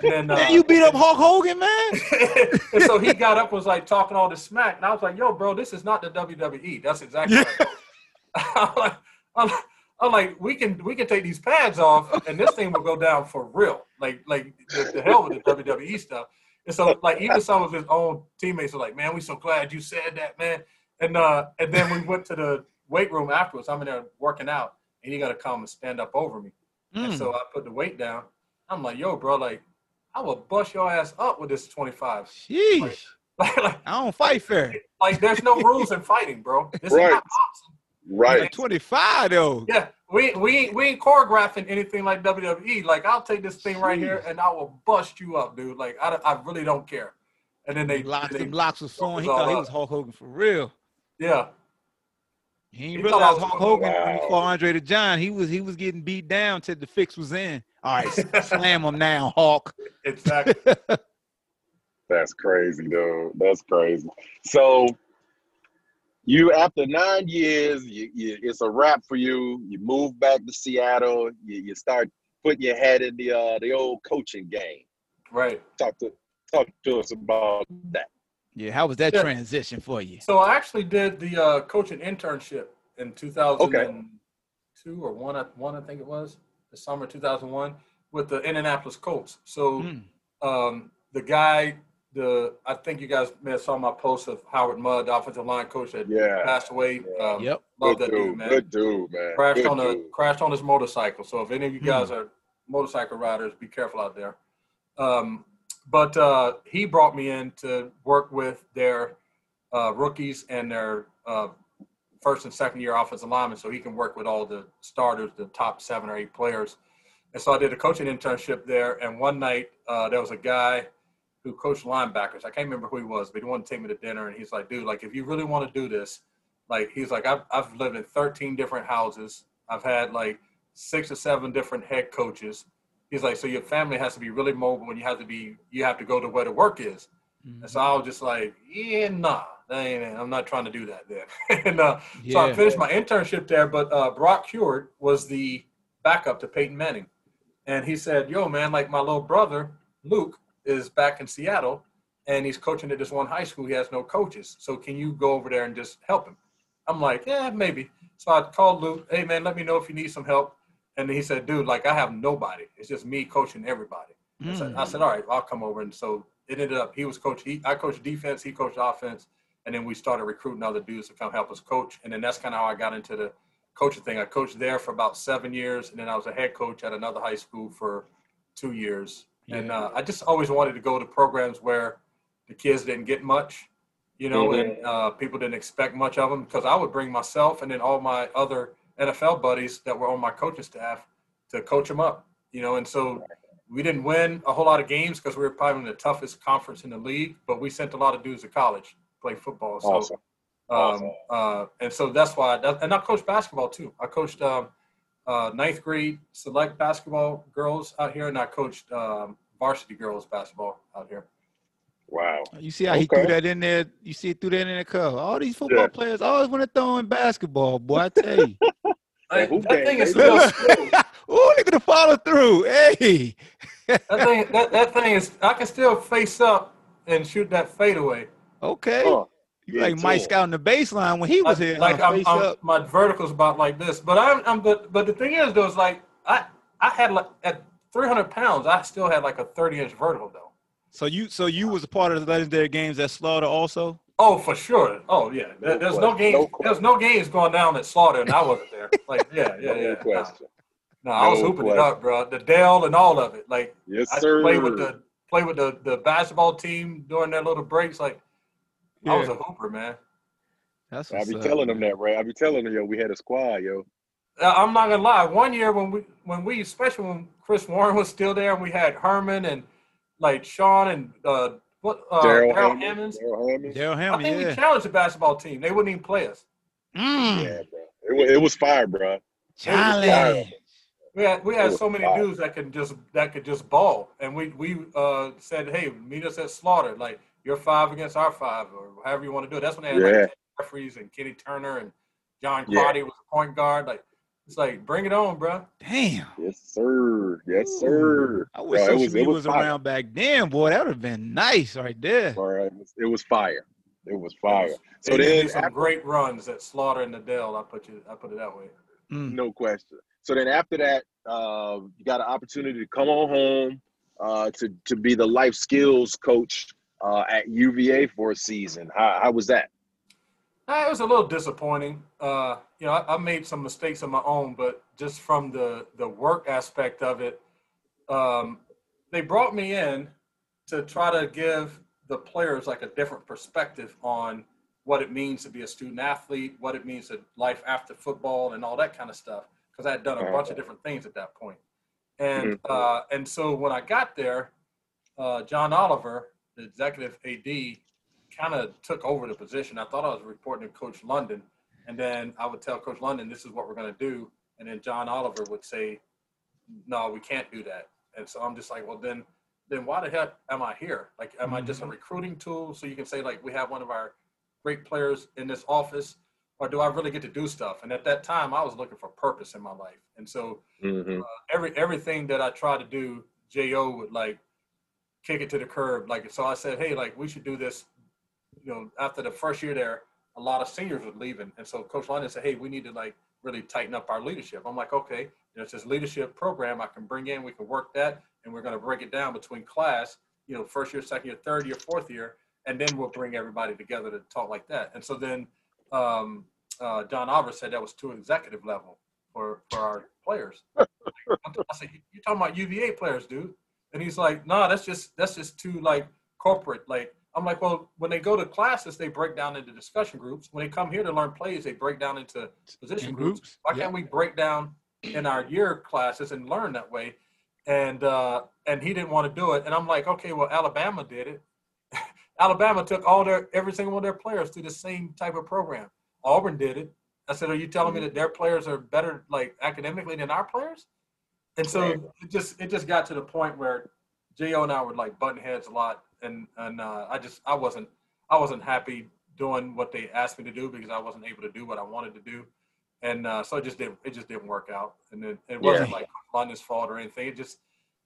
And then, uh, you beat up Hulk Hogan, man. and so he got up, was like talking all this smack, and I was like, "Yo, bro, this is not the WWE. That's exactly." Yeah. What I'm, like, I'm, like, I'm like, we can we can take these pads off, and this thing will go down for real. Like like the, the hell with the WWE stuff. And so like even some of his own teammates were like, "Man, we so glad you said that, man." And uh and then we went to the weight room afterwards. I'm in there working out, and he got to come and stand up over me. And Mm. so I put the weight down. I'm like, "Yo, bro, like." I will bust your ass up with this 25. Sheesh. Like, like, I don't fight fair. like there's no rules in fighting, bro. This Right. is not boxing. Right. Like 25 though. Yeah, we we ain't- we ain't choreographing anything like WWE. Like I'll take this thing right here and I will bust you up, dude. Like I, I really don't care. And then they, Locks, they them locks was flowing. He all thought he was Hulk Hogan for real. yeah, He ain't He realize thought I was Hulk Hulk Hogan Hogan. when he fought Andre the Giant. He was he was getting beat down till the fix was in. All right, slam him now, Hulk. exactly. That's crazy, dude. That's crazy. So you after nine years, you, you it's a wrap for you. You move back to Seattle. You, you start putting your head in the uh the old coaching game. right. Talk to talk to us about that. Yeah, how was that Yeah. transition for you? So I actually did the uh, coaching internship in 2002 or one, I- one I think it was the summer 2001 with the Indianapolis Colts. So Mm. um, the guy, the I think you guys may have saw my post of Howard Mudd, the offensive line coach that Yeah. passed away. Yeah. Um, Yep. Love Good that dude. dude, man. Good dude, man. Crashed Good on a dude. crashed on his motorcycle. So if any of you Hmm. guys are motorcycle riders, be careful out there. Um, but uh, he brought me in to work with their uh, rookies and their uh, first and second year offensive linemen, so he can work with all the starters, the top seven or eight players. And so I did a coaching internship there. And one night uh, there was a guy who coached linebackers. I can't remember who he was, but he wanted to take me to dinner. And he's like, dude, like if you really want to do this, like he's like, I've, I've lived in 13 different houses. I've had like six or seven different head coaches. He's like, so your family has to be really mobile and you have to be, you have to go to where the work is. And so I was just like, yeah, nah, I'm not trying to do that then. and uh, so I finished my internship there, but uh, Brock Huard was the backup to Peyton Manning. And he said, yo, man, like my little brother, Luke, is back in Seattle and he's coaching at this one high school. He has no coaches. So can you go over there and just help him? I'm like, yeah, maybe. So I called Luke, hey, man, let me know if you need some help. And then he said, dude, like I have nobody. It's just me coaching everybody. I said, I Mm. said, all right, I'll come over. And so it ended up, he was coach. He, I coached defense, he coached offense. And then we started recruiting other dudes to come help us coach. And then that's kind of how I got into the coaching thing. I coached there for about seven years. And then I was a head coach at another high school for two years. And uh, I just always wanted to go to programs where the kids didn't get much, you know, and uh, people didn't expect much of them because I would bring myself and then all my other NFL buddies that were on my coaching staff to coach them up, you know. And so we didn't win a whole lot of games because we were probably in the toughest conference in the league, but we sent a lot of dudes to college play football. So, Awesome. Awesome. um, uh, and so that's why, that, and I coached basketball too. I coached um, uh, ninth grade select basketball girls out here, and I coached um, varsity girls basketball out here. Wow. You see how he threw that in there? You see, he threw that in the cover. All these football Yeah. players always want to throw in basketball, boy. I tell you. Yeah, Like, that thing is still Ooh, look at the follow through. Hey. that thing that, that thing is I can still face up and shoot that fadeaway. Okay. Huh. You like Mike too. scouting the baseline when he was Like, here. like huh? I'm, I'm- my vertical's about like this, but I'm, I'm but but the thing is though is like I I had like at 300 pounds I still had like a 30 inch vertical though. So you so you was a part of the legendary games at Slaughter also? Oh, for sure. Oh, yeah. No there's no question. games. No there's no games going down at Slaughter, and I wasn't there. Like, yeah, yeah, No yeah. question. No, I was No hooping it up, bro. The Dell and all of it. Like, Yes, I sir. played with the play with the the basketball team during their little breaks. Like, I was a hooper, man. That's I what's be up, telling them that, Ray. I be telling them, yo, we had a squad, yo. Uh, I'm not gonna lie. One year when we when we especially when Chris Warren was still there, and we had Herman and like Shawn and uh, what uh, Daryl Daryl Hammond. Hammonds. Daryl Hammond. I think yeah. we challenged the basketball team. They wouldn't even play us. Mm, Yeah, bro. It was, it was fire, bro. challenge. We had we had so many fire. dudes that could just that could just ball, and we we uh, said, hey, meet us at Slaughter, like you're five against our five, or however you want to do it. That's when they had Yeah. like referees and Kenny Turner and John Yeah. Crotty was a point guard. Like It's like, bring it on, bro. Damn. Yes, sir. Yes, Ooh. sir. I wish Bro, it social was- it media was was, around back then, boy. That would have been nice right there. All right, it was, it was fire. It was fire. So They then, some after- great runs at Slaughter and the Dell. I put you, I put it that way. Mm. no question. So then after that, uh, you got an opportunity to come on home uh, to to be the life skills coach uh, at UVA for a season. How, how was that? Uh, It was a little disappointing. Uh, you know, I, I made some mistakes of my own, but just from the the work aspect of it, um, they brought me in to try to give the players like a different perspective on what it means to be a student athlete, what it means to life after football, and all that kind of stuff. Because I had done a bunch of different things at that point. And uh, and so when I got there, uh, John Oliver, the executive AD, kind of took over the position. I thought I was reporting to Coach London, and then I would tell Coach London, "This is what we're going to do," and then John Oliver would say, "No, we can't do that." And so I'm just like, "Well, then, then why the heck am I here? Like, am I just a recruiting tool so you can say like we have one of our great players in this office, or do I really get to do stuff?" And at that time, I was looking for purpose in my life, and so Mm-hmm. every everything that I tried to do, Jo would like kick it to the curb. Like so, I said, hey, like we should do this. You know, after the first year there, a lot of seniors were leaving, and so Coach London said, hey, we need to like really tighten up our leadership. I'm like, okay, you know, it's this leadership program I can bring in. We can work that, and we're going to break it down between class. You know, first year, second year, third year, fourth year, and then we'll bring everybody together to talk like that. And so then um, uh, John Oliver said that was too executive level for for our players. I said, you're talking about UVA players, dude?" And he's like, "No, that's just that's just too like corporate. Like, I'm like, well, when they go to classes, they break down into discussion groups. When they come here to learn plays, they break down into position In groups. groups, Why yeah. can't we break down in our year classes and learn that way?" And uh, and he didn't want to do it. And I'm like, okay, well, Alabama did it. Alabama took all their every single one of their players through the same type of program. Auburn did it. I said, "Are you telling me that their players are better, like academically, than our players?" And so it just it just got to the point where Jo and I were like button heads a lot, and and uh, I just I wasn't I wasn't happy doing what they asked me to do because I wasn't able to do what I wanted to do, and uh, so it just didn't it just didn't work out, and it, it wasn't Yeah. like London's fault or anything. It just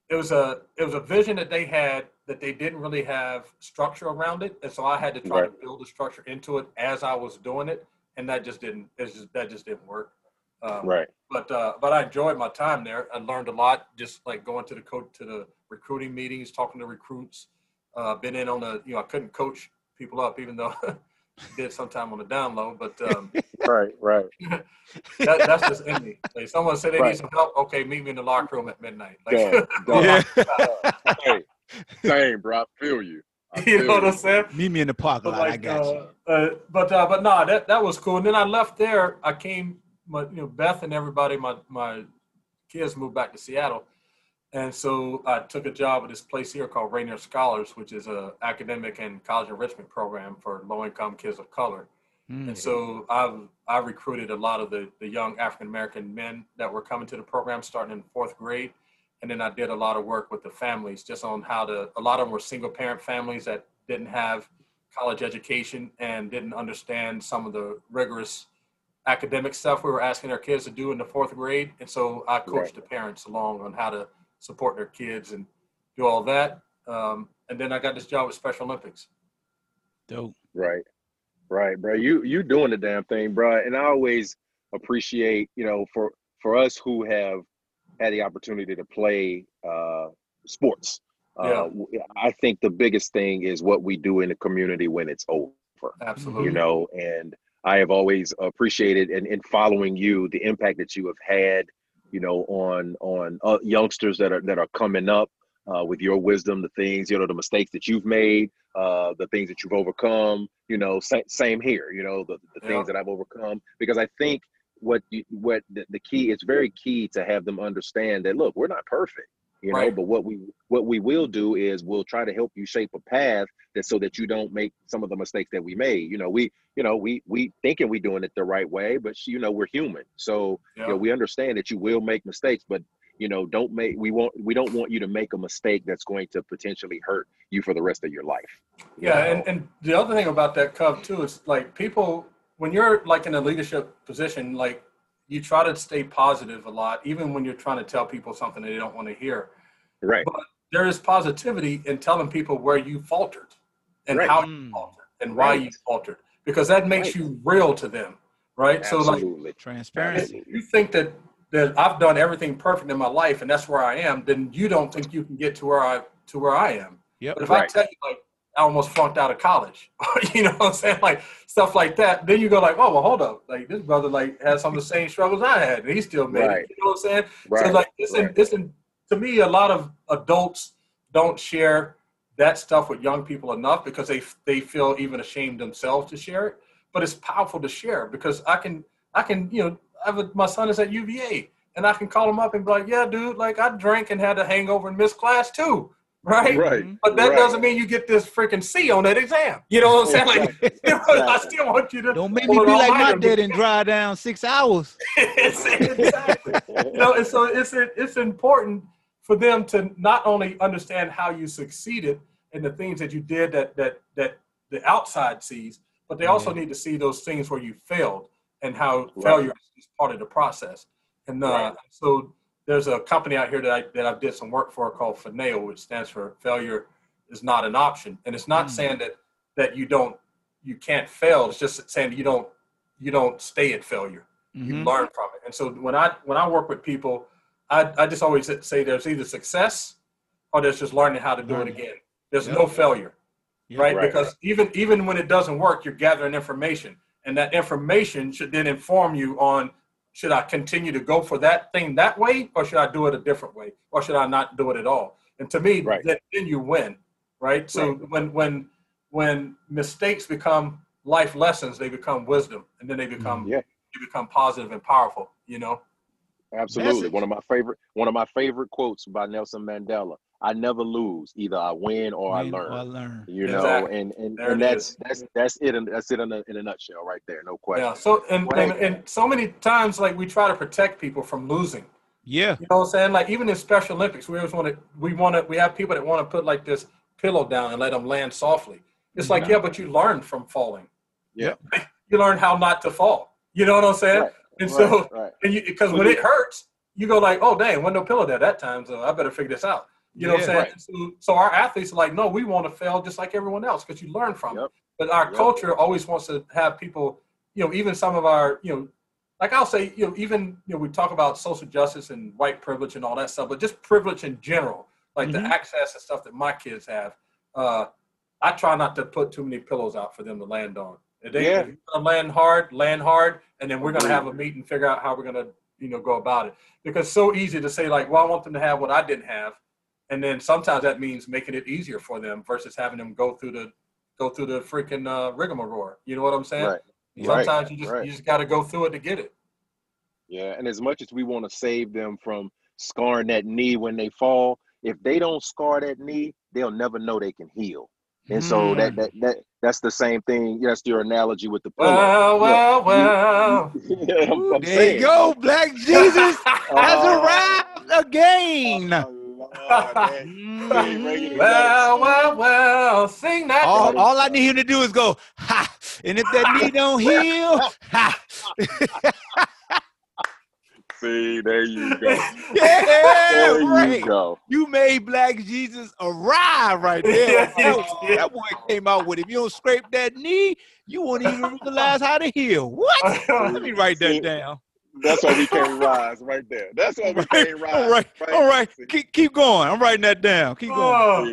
it was a it was a vision that they had that they didn't really have structure around it, and so I had to try to build a structure into it as I was doing it, and that just didn't it's just that just didn't work. Um, Right. but uh, but I enjoyed my time there. I learned a lot, just like going to the coach to the recruiting meetings, talking to recruits. Uh, been in on the you know I couldn't coach people up, even though I did sometime on the down low. But um, Right. Right. that, that's just in me. Like someone said they Right. need some help. Okay, meet me in the locker room at midnight. Like Done. Done. Yeah. hey, same, bro. I feel you. I you know what I'm saying? Meet me in the parking But lot. I like, got you. uh, uh, but uh, but nah, that that was cool. And then I left there. I came, my you know Beth and everybody, my my kids moved back to Seattle, and so I took a job at this place here called Rainier Scholars, which is a academic and college enrichment program for low income kids of color. Mm. And so I've I recruited a lot of the the young African American men that were coming to the program starting in fourth grade, and then I did a lot of work with the families just on how to. A lot of them were single parent families that didn't have college education and didn't understand some of the rigorous academic stuff we were asking our kids to do in the fourth grade, and so I coached Right. the parents along on how to support their kids and do all that. Um, and then I got this job with Special Olympics. Dope. Right. Right, bro. You you doing the damn thing, bro. And I always appreciate, you know, for for us who have had the opportunity to play uh sports. Yeah. Uh w- I think the biggest thing is what we do in the community when it's over. Absolutely. you know and i have always appreciated and in following you the impact that you have had you know on on uh, youngsters that are that are coming up uh, with your wisdom the things you know the mistakes that you've made uh, the things that you've overcome you know same, same here you know the, the Yeah. things that i've overcome because i think what you, what the, the key it's very key to have them understand that look we're not perfect you know Right. but what we what we will do is we'll try to help you shape a path that so that you don't make some of the mistakes that we made you know we you know we we thinking we doing it the right way but you know we're human so Yeah. you know we understand that you will make mistakes but you know don't make we want we don't want you to make a mistake that's going to potentially hurt you for the rest of your life you Yeah, know? and, and the other thing about that Cub too is like people when you're like in a leadership position, like you try to stay positive a lot, even when you're trying to tell people something they don't want to hear. Right. But there is positivity in telling people where you faltered and Right. how you Mm. faltered and why Right. you faltered, because that makes Right. you real to them, right? So like Absolutely. Transparency. you think that that I've done everything perfect in my life and that's where I am, then you don't think you can get to where I to where I am. Yep. But if I tell you like I almost flunked out of college, you know what I'm saying? Like stuff like that, then you go like, oh well hold up. Like this brother like has some of the same struggles I had and he still made Right. it. You know what I'm saying? Right. So like it's in, right. it's in to me a lot of adults don't share that stuff with young people enough because they they feel even ashamed themselves to share it. But it's powerful to share because I can I can you know I have a, my son is at UVA and I can call him up and be like, yeah, dude, like I drank and had a hangover and missed class too, right? Right. But that Right. doesn't mean you get this freaking C on that exam. You know what I'm saying? Like, Exactly. I still want you to Don't make me be like all my dad and dry down six hours. exactly. you know, and so it's it's important for them to not only understand how you succeeded and the things that you did that that that the outside sees, but they also need to see those things where you failed and how Right. failure is part of the process. And uh, Right. so there's a company out here that I that I've did some work for called FANAIL, which stands for failure is not an option. And it's not Mm. saying that that you don't you can't fail. It's just saying you don't you don't stay at failure you Mhm. learn from it. And so when I when I work with people, I, I just always say there's either success or there's just learning how to do Learning. it again. There's Yep. no failure, Yep. right? Right. Because even even when it doesn't work, you're gathering information, and that information should then inform you on should I continue to go for that thing that way, or should I do it a different way, or should I not do it at all? And to me, Right. then, then you win, right? So when when when mistakes become life lessons, they become wisdom, and then they mm-hmm. become Yeah. you become positive and powerful, you know? Absolutely. Message. One of my favorite one of my favorite quotes by Nelson Mandela. I never lose. Either I win or I learn. or I learn. You know, and and, There and that's is. that's that's it. In, that's it in a, in a nutshell, right there. No question. Yeah. So and, Well, and and so many times like we try to protect people from losing. Yeah. You know what I'm saying? Like even in Special Olympics, we always want to we want to we have people that want to put like this pillow down and let them land softly. It's like, yeah, but you learn from falling. Yeah. You learn how not to fall. You know what I'm saying? Right, And right, so right. and you because when it hurts, you go like, oh dang, wasn't no pillow there that time, so I better figure this out. You know what I'm Yeah. saying? So, so our athletes are like, no, we want to fail just like everyone else because you learn from Yep. it. But our Yep. culture always wants to have people, you know, even some of our, you know, like I'll say, you know, even you know, we talk about social justice and white privilege and all that stuff, but just privilege in general, like Mhm. the access and stuff that my kids have. Uh, I try not to put too many pillows out for them to land on. If they Yeah. land hard, land hard, and then we're gonna have a meet and figure out how we're gonna, you know, go about it. Because it's so easy to say like, well, I want them to have what I didn't have, and then sometimes that means making it easier for them versus having them go through the go through the freaking uh, rigmarole. You know what I'm saying? Right. Sometimes you just right. you just got to go through it to get it. Yeah, and as much as we want to save them from scarring that knee when they fall, if they don't scar that knee, they'll never know they can heal. And so that Mm. that that that's the same thing. That's your analogy with the pillow. Well, well, well. Yeah, I'm, I'm there saying. you go. Black Jesus has Oh, arrived again. Oh, Lord, man. Ray, you well, well, well. Sing that. All, all I need him to do is go, ha. And if that knee don't heal, ha. See, there you go. Yeah, There right. you go. You made Black Jesus arrive right there. Yeah, That, boy came out with, if you don't scrape that knee, you won't even realize how to heal. What? Let me write See, that down. That's why we can't rise right there. That's why we Right, can't rise. All right, all right. Keep, keep going. I'm writing that down. Keep going. Oh, See?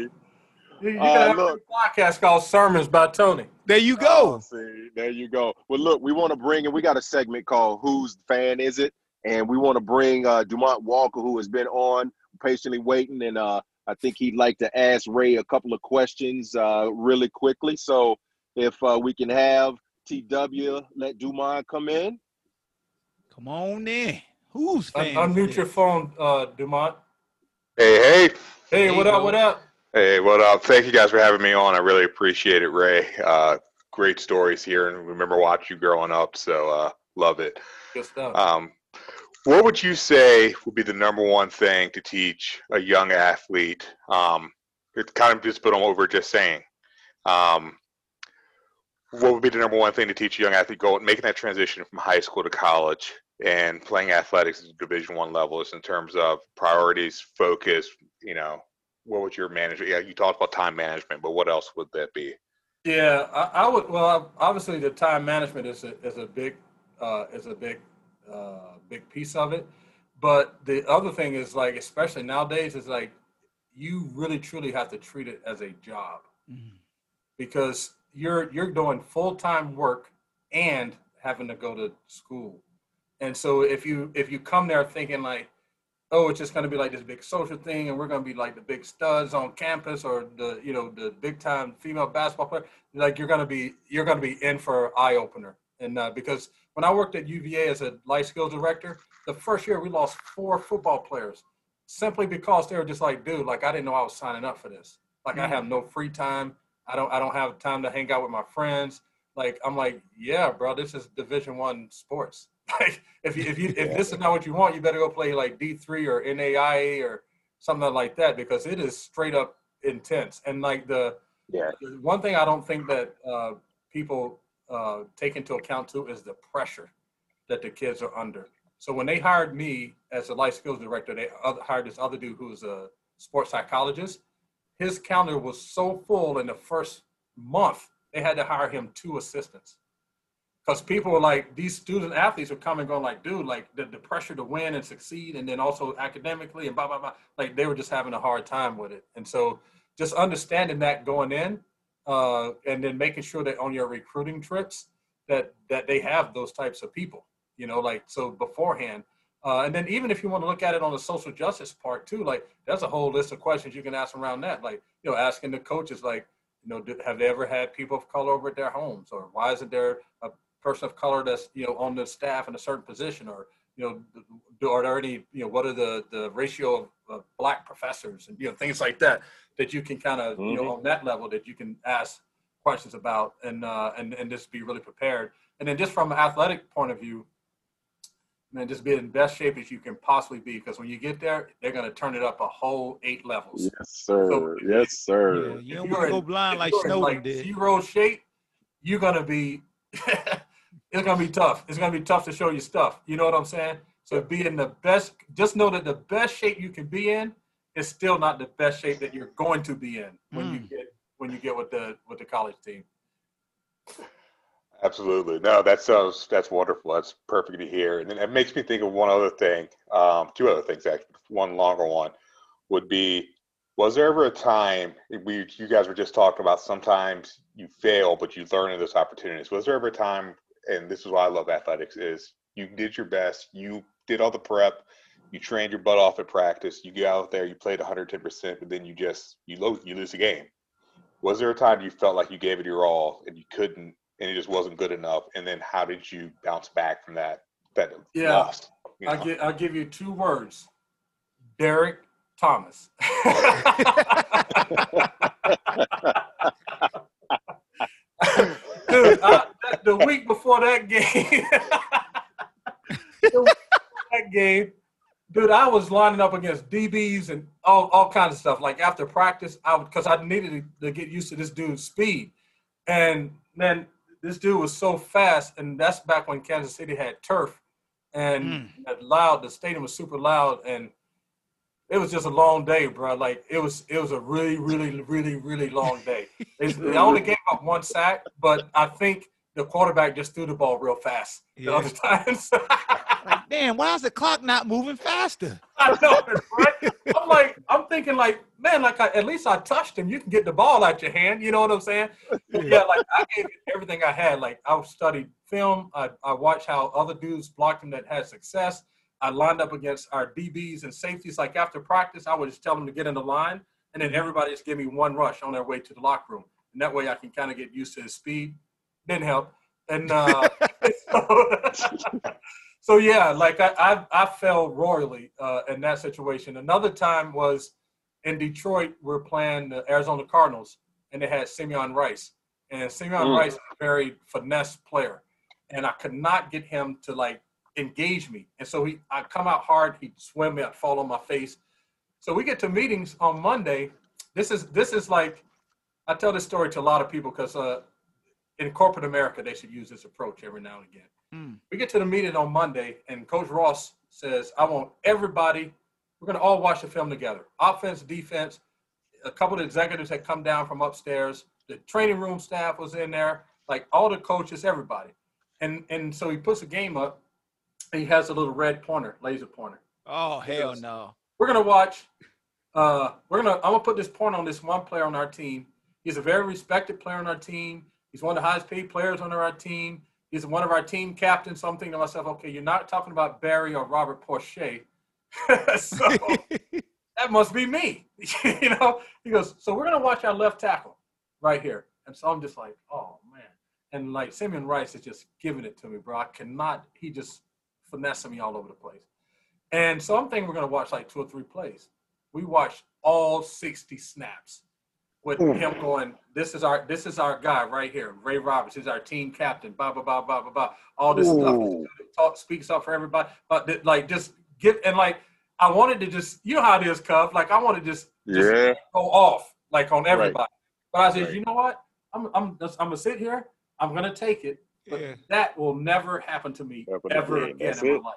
you, you Uh, got a look. podcast called Sermons by Tony. There you Oh, go. see, there you go. Well, look, we want to bring in. We got a segment called "Whose Fan Is It?" and we want to bring uh, Dumont Walker, who has been on patiently waiting, and uh, I think he'd like to ask Ray a couple of questions uh, really quickly. So, if uh, we can have TW let Dumont come in. Come on in. Who's Un- fan? unmute your phone, uh, Dumont. Hey, hey. Hey, what up? What up? Hey, what up? Thank you guys for having me on. I really appreciate it, Ray. Uh, great stories here, and remember watching you growing up, so uh, love it. Good stuff. Um, what would you say would be the number one thing to teach a young athlete? Um, it kind of just put on what we are just saying. Um, what would be the number one thing to teach a young athlete going making that transition from high school to college? And playing athletics at Division One level is in terms of priorities, focus. You know, what would your management? Yeah, you talked about time management, but what else would that be? Yeah, I, I would. Well, obviously, the time management is a is a big uh, is a big uh, big piece of it. But the other thing is like, especially nowadays, is like you really truly have to treat it as a job Mhm. because you're you're doing full time work and having to go to school. And so if you if you come there thinking like, oh, it's just going to be like this big social thing, and we're going to be like the big studs on campus or the you know the big time female basketball player, like you're going to be you're going to be in for eye opener. And uh, because when I worked at UVA as a life skills director, the first year we lost four football players simply because they were just like, dude, like I didn't know I was signing up for this. Like I have no free time. I don't I don't have time to hang out with my friends. Like I'm like, yeah, bro, this is Division One sports. Like if you if you if this is not what you want, you better go play like D three or NAIA or something like that because it is straight up intense. And like the Yeah. one thing I don't think that uh, people uh, take into account too is the pressure that the kids are under. So when they hired me as a life skills director, they hired this other dude who's a sports psychologist. His calendar was so full in the first month, they had to hire him two assistants. Because people were like, these student athletes were coming going like, dude, like the, the pressure to win and succeed, and then also academically and blah, blah, blah. Like they were just having a hard time with it. And so just understanding that going in uh, and then making sure that on your recruiting trips that that they have those types of people you know like so beforehand uh, and then even if you want to look at it on the social justice part too like there's a whole list of questions you can ask around that like you know asking the coaches like you know have they ever had people of color over at their homes or why isn't there a person of color that's you know on the staff in a certain position or you know are there any you know what are the the ratio of, of black professors and you know things like that that you can kind of you know on that level that you can ask questions about and uh and and just be really prepared and then just from an athletic point of view man just be in best shape as you can possibly be because when you get there they're going to turn it up a whole eight levels Yes, sir. Yes, Yeah, sir. you don't want to go blind like you're Snowden like, did. zero shape you're going to be it's going to be tough it's going to be tough to show you stuff you know what i'm saying so be in the best just know that the best shape you can be in is still not the best shape that you're going to be in when you Mm. get when you get with the with the college team Absolutely. No, that sounds that's wonderful. That's perfect to hear. And then it makes me think of one other thing. Um, two other things actually. One longer one would be: Was there ever a time we you guys were just talking about? Sometimes you fail, but you learn in those opportunities. Was there ever a time? And this is why I love athletics: is you did your best, you did all the prep, you trained your butt off at practice, you get out there, you played 110 percent, but then you just you lose you lose the game. Was there a time you felt like you gave it your all and you couldn't and it just wasn't good enough. And then how did you bounce back from that that Yeah. loss? you I'll, know? gi- I'll give you two words Derrick Thomas. Dude, I, the week before that game, before that game, dude, I was lining up against DBs and all, all kinds of stuff. Like after practice, I would because I needed to, to get used to this dude's speed. And man, this dude was so fast, and that's back when Kansas City had turf, and Mm. loud. The stadium was super loud, and it was just a long day, bro. Like it was, it was a really, really, really, really long day. They, they only gave up one sack, but I think the quarterback just threw the ball real fast the other times. Like, damn, why is the clock not moving faster? I know, right? I'm like, I'm thinking, like, man, like, I, at least I touched him. You can get the ball out your hand. You know what I'm saying? yeah, like I gave it everything I had. Like I studied film. I, I watched how other dudes blocked him that had success. I lined up against our DBs and safeties. Like after practice, I would just tell them to get in the line, and then mm-hmm. everybody just give me one rush on their way to the locker room. And that way, I can kind of get used to his speed. Didn't help. And uh, so, so yeah, like I, I, I fell royally uh, in that situation. Another time was in Detroit. We're playing the Arizona Cardinals, and they had Simeon Rice, and Simeon Mm. Rice is a very finesse player, and I could not get him to like engage me. And so he, I come out hard, he'd swim me, I'd fall on my face. So we get to meetings on Monday. This is this is like I tell this story to a lot of people because uh, in corporate America they should use this approach every now and again. Mm. We get to the meeting on Monday, and Coach Ross says, I want everybody, we're going to all watch the film together offense, defense. A couple of executives had come down from upstairs. The training room staff was in there, like all the coaches, everybody. And, and so he puts a game up, and he has a little red pointer, laser pointer. Oh hell Yes. no. We're going to watch. Uh, we're gonna. I'm gonna put this point on this one player on our team. He's a very respected player on our team. He's one of the highest paid players on our team. He's one of our team captains. So I'm thinking to myself, okay, you're not talking about Barry or Robert Porcher. so that must be me. you know, he goes, so we're gonna watch our left tackle right here. And so I'm just like, oh man. And like Simeon Rice is just giving it to me, bro. I cannot, he just finessing me all over the place. And so I'm thinking we're gonna watch like two or three plays. We watched all 60 snaps with hmm. him going, This is our this is our guy right here. Ray Roberts is our team captain, blah blah blah blah blah blah. All this stuff talk speaks up for everybody. But th- like just give and like I wanted to just you know how it is, Cub. Like I want to just just Yeah. go off like on everybody. But I said, Right. you know what? I'm I'm just, I'm gonna sit here. I'm gonna take it. But Yeah. that will never happen to me Happen ever again. again That's in my life.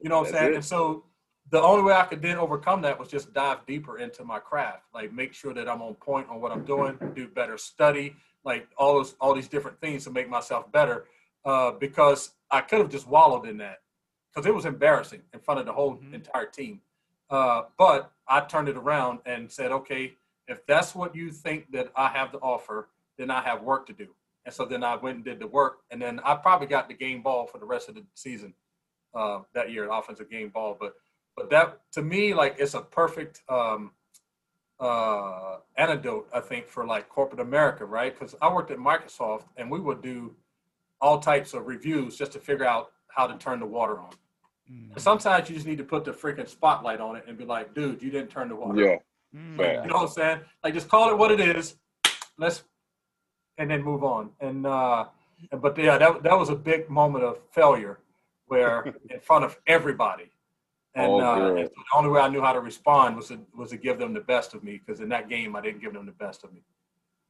You know what I'm saying? it. And so the only way I could then overcome that was just dive deeper into my craft. Like make sure that I'm on point on what I'm doing, do better study, like all those all these different things to make myself better. Uh, because I could have just wallowed in that because it was embarrassing in front of the whole Mhm. entire team. Uh, but I turned it around and said, okay, if that's what you think that I have to offer, then I have work to do. And so then I went and did the work, and then I probably got the game ball for the rest of the season uh, that year, offensive game ball. But but that to me, like it's a perfect um, uh, antidote, I think, for like corporate America, right? Because I worked at Microsoft, and we would do all types of reviews just to figure out how to turn the water on. Mm. Sometimes you just need to put the freaking spotlight on it and be like, dude, you didn't turn the water. on. Yeah. Mm. Fair. You know what I'm saying? Like just call it what it is. Let's and then move on. And uh but yeah, that that was a big moment of failure where in front of everybody. And Oh, uh, good. and the only way I knew how to respond was to was to give them the best of me because in that game I didn't give them the best of me.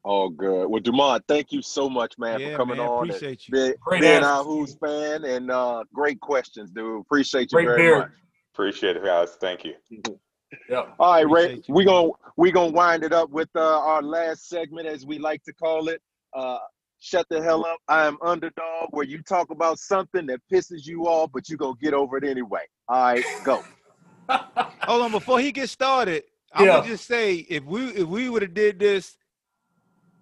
Oh, good. Well, Dumont, thank you so much, man, Yeah, for coming man, on. and appreciate you. Being, Great being answers, our Who's fan and uh, great questions, dude. Appreciate you Great very beard. much. Appreciate it, guys. Thank you. Yeah. All right, Ray. Appreciate you, We're gonna we're gonna wind it up with uh, our last segment, as we like to call it. Uh, Shut the hell up! I am underdog. Where you talk about something that pisses you off, but you gonna get over it anyway. All right, go. Hold on, before he gets started, I'm Yeah. gonna just say if we if we would have did this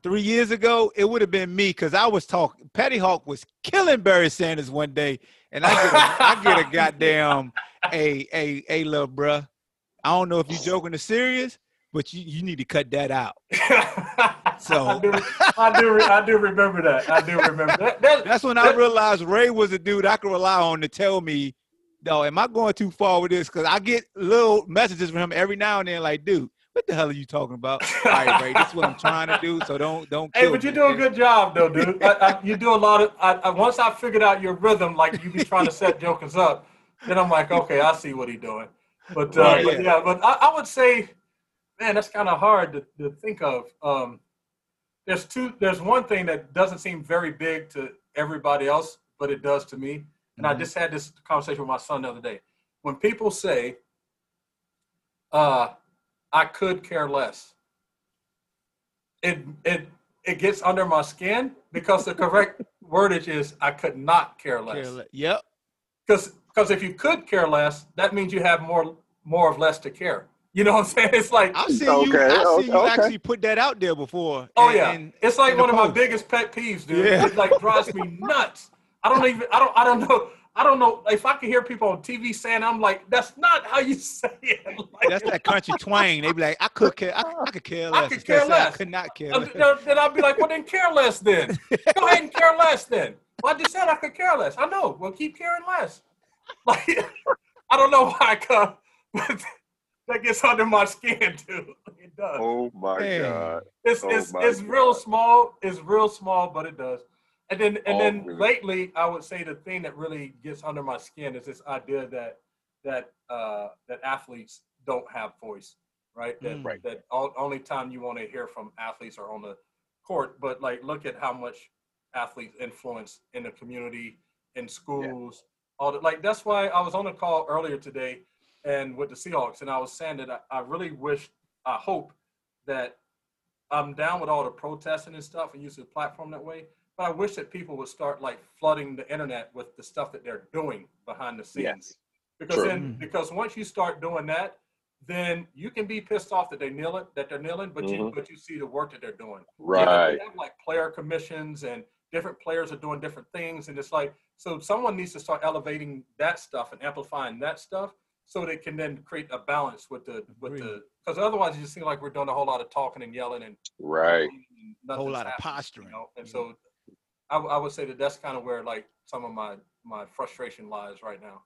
three years ago, it would have been me because I was talking. Petty Hawk was killing Barry Sanders one day, and I get a, I get a goddamn a a a little bruh. I don't know if you're joking or serious, but you, you need to cut that out. So- I do, I do, I do remember that. I do remember that. that That's when I realized Ray was a dude I could rely on to tell me, no, am I going too far with this? Because I get little messages from him every now and then, like, dude, what the hell are you talking about? All right, Ray, this is what I'm trying to do, so don't don't. Hey, but you do a good job though, dude. I, I, you do a lot of. I, I, once I figured out your rhythm, like you be trying to set jokers up, then I'm like, okay, I see what he's doing. But, uh, but yeah, but I, I would say, man, that's kind of hard to, to think of. Um, there's two. There's one thing that doesn't seem very big to everybody else, but it does to me. And I Mhm. just had this conversation with my son the other day. When people say, uh, "I could care less," it it it gets under my skin because the correct wordage is I could not care less. Care le- Yep. Because because if you could care less, that means you have more more of less to care. You know what I'm saying? It's like I've seen you. I've seen you okay. actually put that out there before. oh and- yeah, and it's like one of my biggest pet peeves, dude. Yeah. It like drives me nuts. I don't even I don't I don't know I don't know if I can hear people on TV saying I'm like that's not how you say it. Like, that's that country twang. They be like, I could care. I, I could care I less. could care less. I could not care Uh, less. then then I'll be like, well, then care less then. Go ahead and care less then. Well, I just said I could care less. I know. Well, keep caring less. Like, I don't know why I come, but that gets under my skin, dude. It does. Oh my Man. god. It's oh it's my it's real small. It's real small, but it does. And then and Oh, then man. lately, I would say the thing that really gets under my skin is this idea that that uh, that athletes don't have voice, right? That Mm. Right. that all, only time you want to hear from athletes are on the court. But like, look at how much athletes influence in the community in schools. All the, like that's why I was on a call earlier today, and with the Seahawks, and I was saying that I, I really wish, I hope that I'm down with all the protesting and stuff and using the platform that way. But I wish that people would start like flooding the internet with the stuff that they're doing behind the scenes. Yes. Because True. then, because once you start doing that, then you can be pissed off that they kneel it, that they're kneeling, but you Mhm. but you see the work that they're doing. Yeah, Right. they have like player commissions and different players are doing different things, and it's like so someone needs to start elevating that stuff and amplifying that stuff so they can then create a balance with the with Agreed. the because otherwise it just seems like we're doing a whole lot of talking and yelling and Right. and A whole lot of posturing. You know? And so I, I would say that that's kind of where like some of my my frustration lies right now.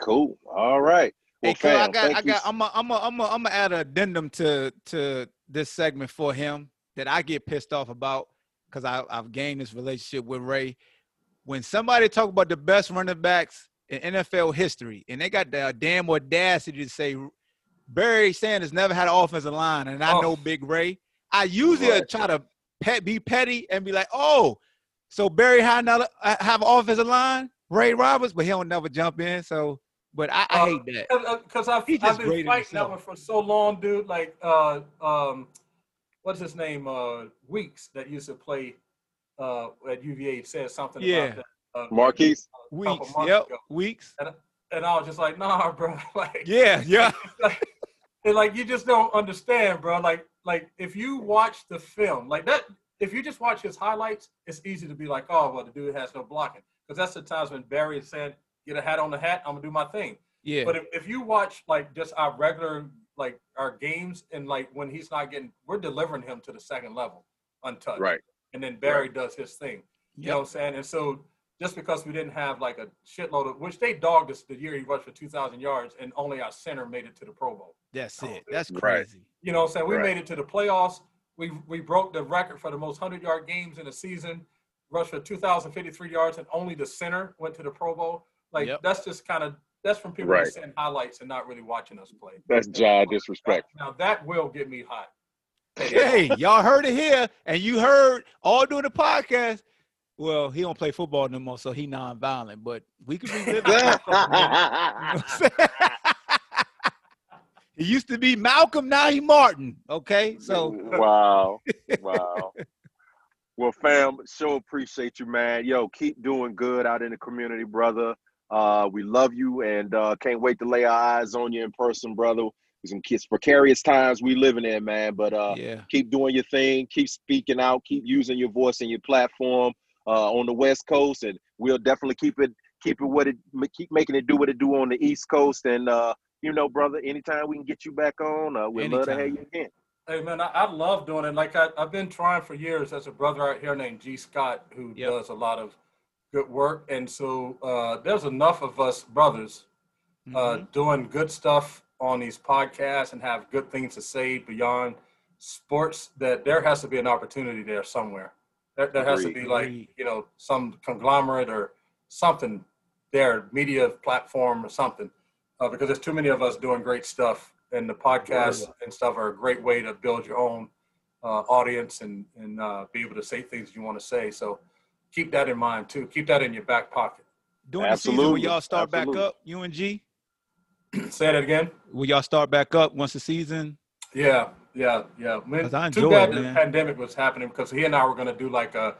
Cool. All right. Well, Hey, Cole, I got, thank I you got, I'm, a, I'm, a, I'm, a, I'm gonna add an addendum to to this segment for him that I get pissed off about because I I've gained this relationship with Ray. When somebody talk about the best running backs in NFL history, and they got the damn audacity to say Barry Sanders never had an offensive line, and I Oh. know Big Ray, I usually Right. try to pet, be petty and be like, oh, so Barry had another uh, have an offensive line, Ray Roberts, but he don't never jump in. So, but I, I Uh, hate that. Because I've, I've been fighting that one for so long, dude. Like, uh, um, what's his name? Uh, Weeks that used to play uh, at UVA said something Yeah. about that. Uh, Marquis. Weeks. months Yep. ago. Weeks. And I was just like, nah, bro. like, Yeah. Yeah. like, and like you just don't understand, bro. Like, like if you watch the film, like that, if you just watch his highlights, it's easy to be like, oh, well, the dude has no blocking. Because that's the times when Barry is saying, get a hat on the hat, I'm gonna do my thing. Yeah. But if, if you watch like just our regular like our games and like when he's not getting, we're delivering him to the second level untouched. Right. And then Barry does his thing. You know what I'm saying? And so just because we didn't have like a shitload of, which they dogged us the year he rushed for 2,000 yards, and only our center made it to the Pro Bowl. That's Oh, it. That's crazy. You know what I'm saying? We Right. made it to the playoffs. We we broke the record for the most 100 yard games in a season, rushed for 2,053 yards, and only the center went to the Pro Bowl. Like Yep. that's just kind of that's from people Right. just seeing highlights and not really watching us play. That's jaw disrespect. Now that will get me hot. Hey, y'all heard it here, and you heard all during the podcast. Well, he don't play football no more, so he non-violent. But we could relive it. for a couple minutes. You know what I'm saying? he used to be Malcolm, now he Martin. Okay, so wow, wow. Well, fam, so appreciate you, man. Yo, keep doing good out in the community, brother. Uh, we love you and uh, can't wait to lay our eyes on you in person, brother. Some kids precarious times we living in, man. But uh, yeah, keep doing your thing, keep speaking out, keep using your voice and your platform uh, on the West Coast, and we'll definitely keep it keep it what it keep making it do what it do on the East Coast. And uh, you know, brother, anytime we can get you back on, uh, we'd love to have you again. Hey man, I, I love doing it. Like I, I've been trying for years. There's a brother out here named G Scott who Yep. does a lot of good work, and so uh, there's enough of us brothers uh, Mhm. doing good stuff on these podcasts and have good things to say beyond sports that there has to be an opportunity there somewhere. There, there has to be like you know some conglomerate or something there, media platform or something, uh, because there's too many of us doing great stuff, and the podcasts and stuff are a great way to build your own uh, audience and and uh, be able to say things you want to say. So keep that in mind too. Keep that in your back pocket. during the season, will y'all start absolutely. back up? UNG, say that again. will y'all start back up once the season? Yeah, yeah, yeah. Man, 'Cause I too bad it, the pandemic was happening because he and I were going to do like a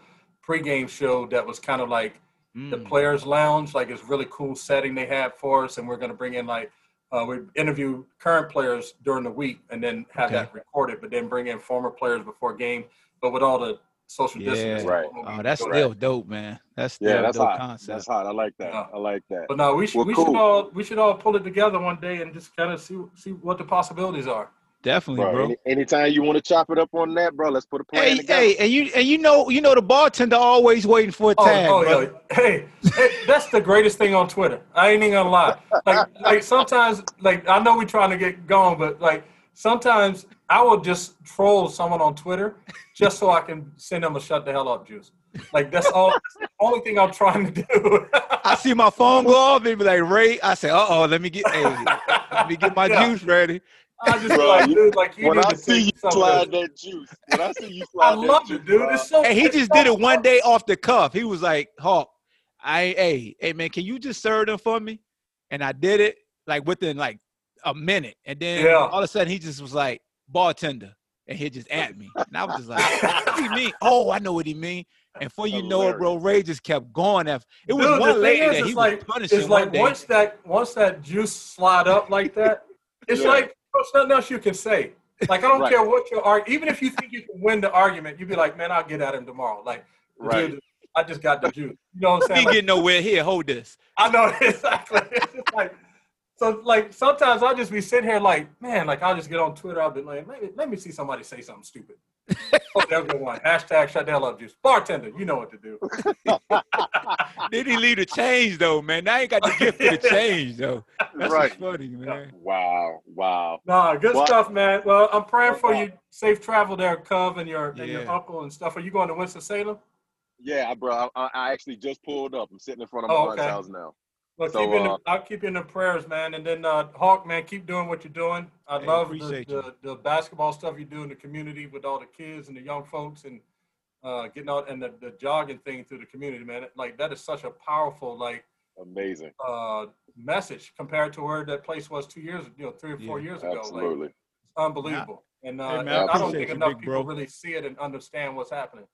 pregame show that was kind of like the Mm. players' lounge, like it's really cool setting they had for us, and we're going to bring in like uh, we interview current players during the week and then have Okay. that recorded, but then bring in former players before game, but with all the social Yeah. distancing. Right. Oh, that's Go still dope, man. That's still Yeah, that's dope hot. concept. That's hot. I like that. Yeah. I like that. But no, we should Well, we cool. should all we should all pull it together one day and just kind of see see what the possibilities are. Definitely, Bro, bro. any, anytime you want to chop it up on that, bro, let's put a plan Hey, together. hey, and you and you know you know the bartender always waiting for a Oh, tag, oh bro. yeah. Hey, hey, that's the greatest thing on Twitter. I ain't even gonna lie. Like, like sometimes, like I know we're trying to get going, but like sometimes I will just troll someone on Twitter just so I can send them a shut the hell up juice. Like that's all. That's the only thing I'm trying to do. I see my phone go off, and be like, Ray. I say, uh oh, let me get, hey, let me get my Yeah. juice ready. I just Bro, like, you- dude, like you when need I to see you take some of slide this. that juice, when I see you I slide that love juice, it, dude. bro, It's so. Hey, he just did it one day off the cuff. He was like, Hawk, I hey hey man, can you just serve them for me? And I did it like within like a minute, and then Yeah. all of a sudden he just was like bartender, and he just at me, and I was just like, what do you mean? Oh, I know what he mean. And for you know it, bro, Ray just kept going. After it was Dude, the one thing lady is, that it's he like- was punishing It's one like day. once that once that juice slide up like that, it's Yeah. like there's nothing else you can say. Like I don't Right. care what your arg, even if you think you can win the argument, you'd be like, man, I'll get at him tomorrow. Like, Right. dude, I just got the juice. You know what I'm saying? He Like, getting nowhere. Here, hold this. I know exactly. Like so like sometimes I'll just be sitting here like, man, like I'll just get on Twitter, I'll be like, let me, let me see somebody say something stupid. Oh, there's good one. Hashtag shut down love juice. Bartender, you know what to do. Did he leave the change though, man. Now he got the gift of the change though. That's Right. funny, man. Wow. Wow. Nah, good Well- stuff, man. Well, I'm praying for you. Safe travel there, Cub, and your and your uncle and stuff. Are you going to Winston Salem? Yeah, bro. I, I actually just pulled up. I'm sitting in front of my Oh, okay. house now. Well, So, keep in the, uh, I'll keep you in the prayers, man. And then uh, Hawk, man, keep doing what you're doing. I Hey, love the, the, the basketball stuff you do in the community with all the kids and the young folks and uh, getting out and the, the jogging thing through the community, man. Like that is such a powerful like Amazing. uh, message compared to where that place was two years, you know, three or four Yeah, years ago. Like, Absolutely. it's unbelievable. And, uh, Hey, man, and I I don't think enough people bro. really see it and understand what's happening.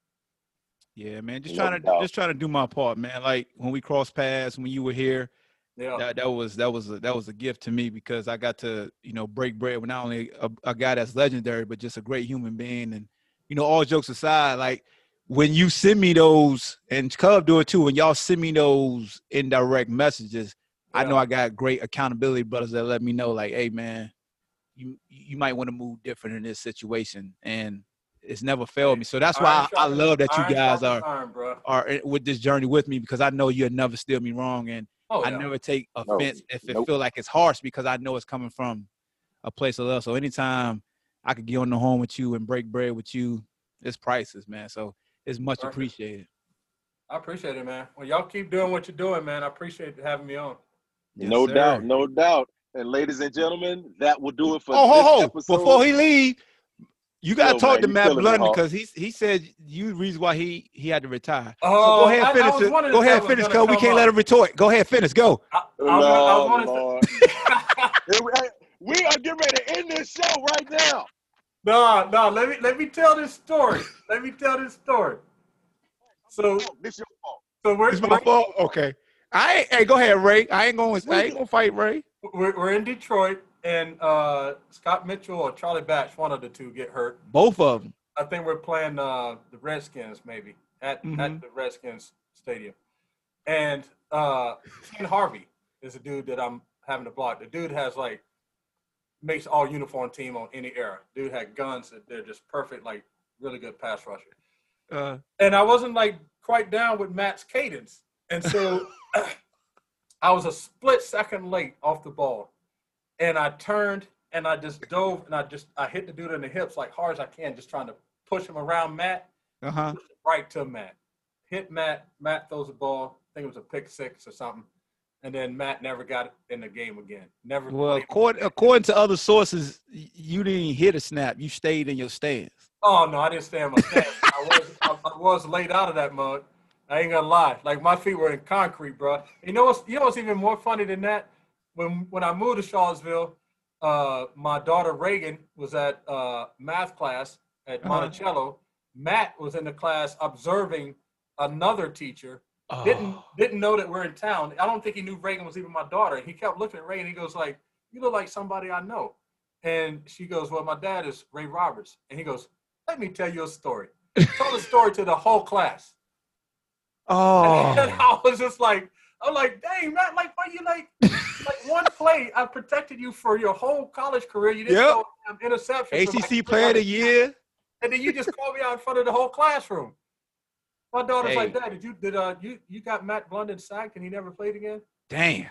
Yeah, man. Just No trying to doubt. just trying to do my part, man. Like when we crossed paths, when you were here, Yeah. that, that was that was a, that was a gift to me because I got to you know break bread with not only a, a guy that's legendary, but just a great human being. And you know, all jokes aside, like when you send me those, and Cub do it too. When y'all send me those indirect messages, I know I got great accountability brothers that let me know, like, hey, man, you you might want to move different in this situation, and it's never failed me. So that's why I, I love that you guys are are with this journey with me because I know you'll never steal me wrong, and Oh, I yeah. never take No, offense if it nope. feel like it's harsh because I know it's coming from a place of love. So anytime I could get on the horn with you and break bread with you, it's priceless, man. So it's much Perfect. appreciated. I appreciate it, man. Well, y'all keep doing what you're doing, man. I appreciate having me on. Yes, no sir. doubt. No doubt. And ladies and gentlemen, that will do it for Oh, this ho, ho. episode. Before he leave, you gotta Yo, talk man, to Matt killing Blundin because he he said you the reason why he he had to retire. so Oh, go ahead, I- I finish was it. Go ahead, finish, cause we can't let him retort. Go ahead, finish. Go. I, I was, gonna- I Lord, wanting we- are getting ready to end this show right now. No, no. Let me let me tell this story. let me tell this story. So, Oh, this your fault. so we're It's my fault. Okay. I ain't, hey, go ahead, Ray. I ain't going. I ain't gonna fight Ray. we're, we're in Detroit, and uh, Scott Mitchell or Charlie Batch, one of the two, get hurt. Both of them. I think we're playing uh, the Redskins maybe at Mhm. at the Redskins stadium, and uh, Ken Harvey is a dude that I'm having to block. The dude has like makes all uniform team on any era. Dude had guns that they're just perfect, like really good pass rusher. Uh, And I wasn't like quite down with Matt's cadence, and so I was a split second late off the ball, and I turned and I just dove and I just I hit the dude in the hips like hard as I can, just trying to push him around Matt uh huh. right to Matt. Hit Matt. Matt throws the ball. I think it was a pick six or something. And then Matt never got in the game again. Never. Well, according, according to other sources, you didn't hit a snap. You stayed in your stance. Oh no, I didn't stay in my stance. I was I, I was laid out of that mug. I ain't gonna lie. Like my feet were in concrete, bro. You know what's you know what's even more funny than that? When when I moved to Charlottesville, uh, my daughter Reagan was at uh, math class at Uh-huh. Monticello. Matt was in the class observing another teacher didn't Oh. didn't know that we're in town. I don't think he knew Reagan was even my daughter. He kept looking at Reagan. He goes like, "You look like somebody I know." And she goes, "Well, my dad is Ray Roberts." And he goes, "Let me tell you a story." Tell the story to the whole class. And Oh. I was just like, I'm like, dang, Matt, like, why you like, like one play? I protected you for your whole college career. You didn't Yep. throw interception. for, like, ACC Player of the Year. and then you just called me out in front of the whole classroom. My daughter's like, Hey. Dad, did you did uh you you got Matt Blundin sacked and he never played again? Damn.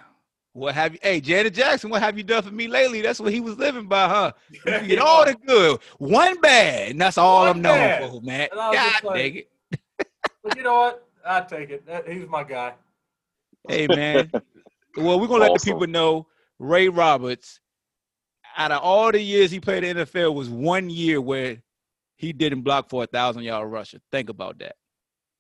What have you? Hey, Janet Jackson, what have you done for me lately? That's what he was living by, huh? You get all the good, one bad, and that's all One I'm known bad. for, man. God like- dang it. But you know what? I take it. That, he's my guy. Hey, man. well, we're gonna let the people know Ray Roberts. Out of all the years he played in the NFL, was one year where he didn't block for a thousand yard rusher. Think about that.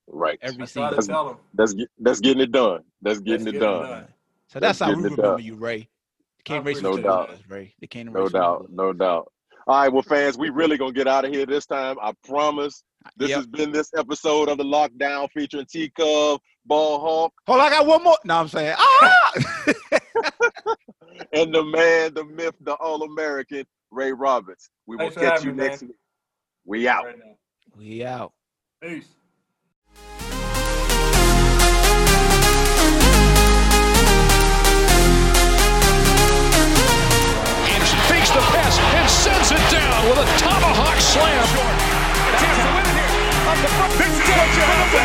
Right. every I try to season. tell them. That's that's getting it done. That's getting That's it getting it done. done. So that's, That's how we remember done. you, Ray. The Cane I Race appreciate No doubt. was Ray. The Cane No Race doubt. No doubt. All right, well, fans, we really gonna get out of here this time. I promise. This Yep. has been this episode of the Lockdown featuring T Cub, Ball Hawk, Hold on, I got one more. No, I'm saying, ah! and the man, the myth, the All American, Ray Roberts. We will Thanks for catch you me, next week. We out. Right we out. Peace. Anderson fakes the pass and sends it down with a tomahawk slam. This is what you have to.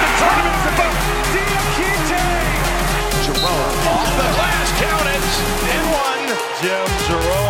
The tournament is about. Diakite. Jerome off the glass. Count it. And one. Jim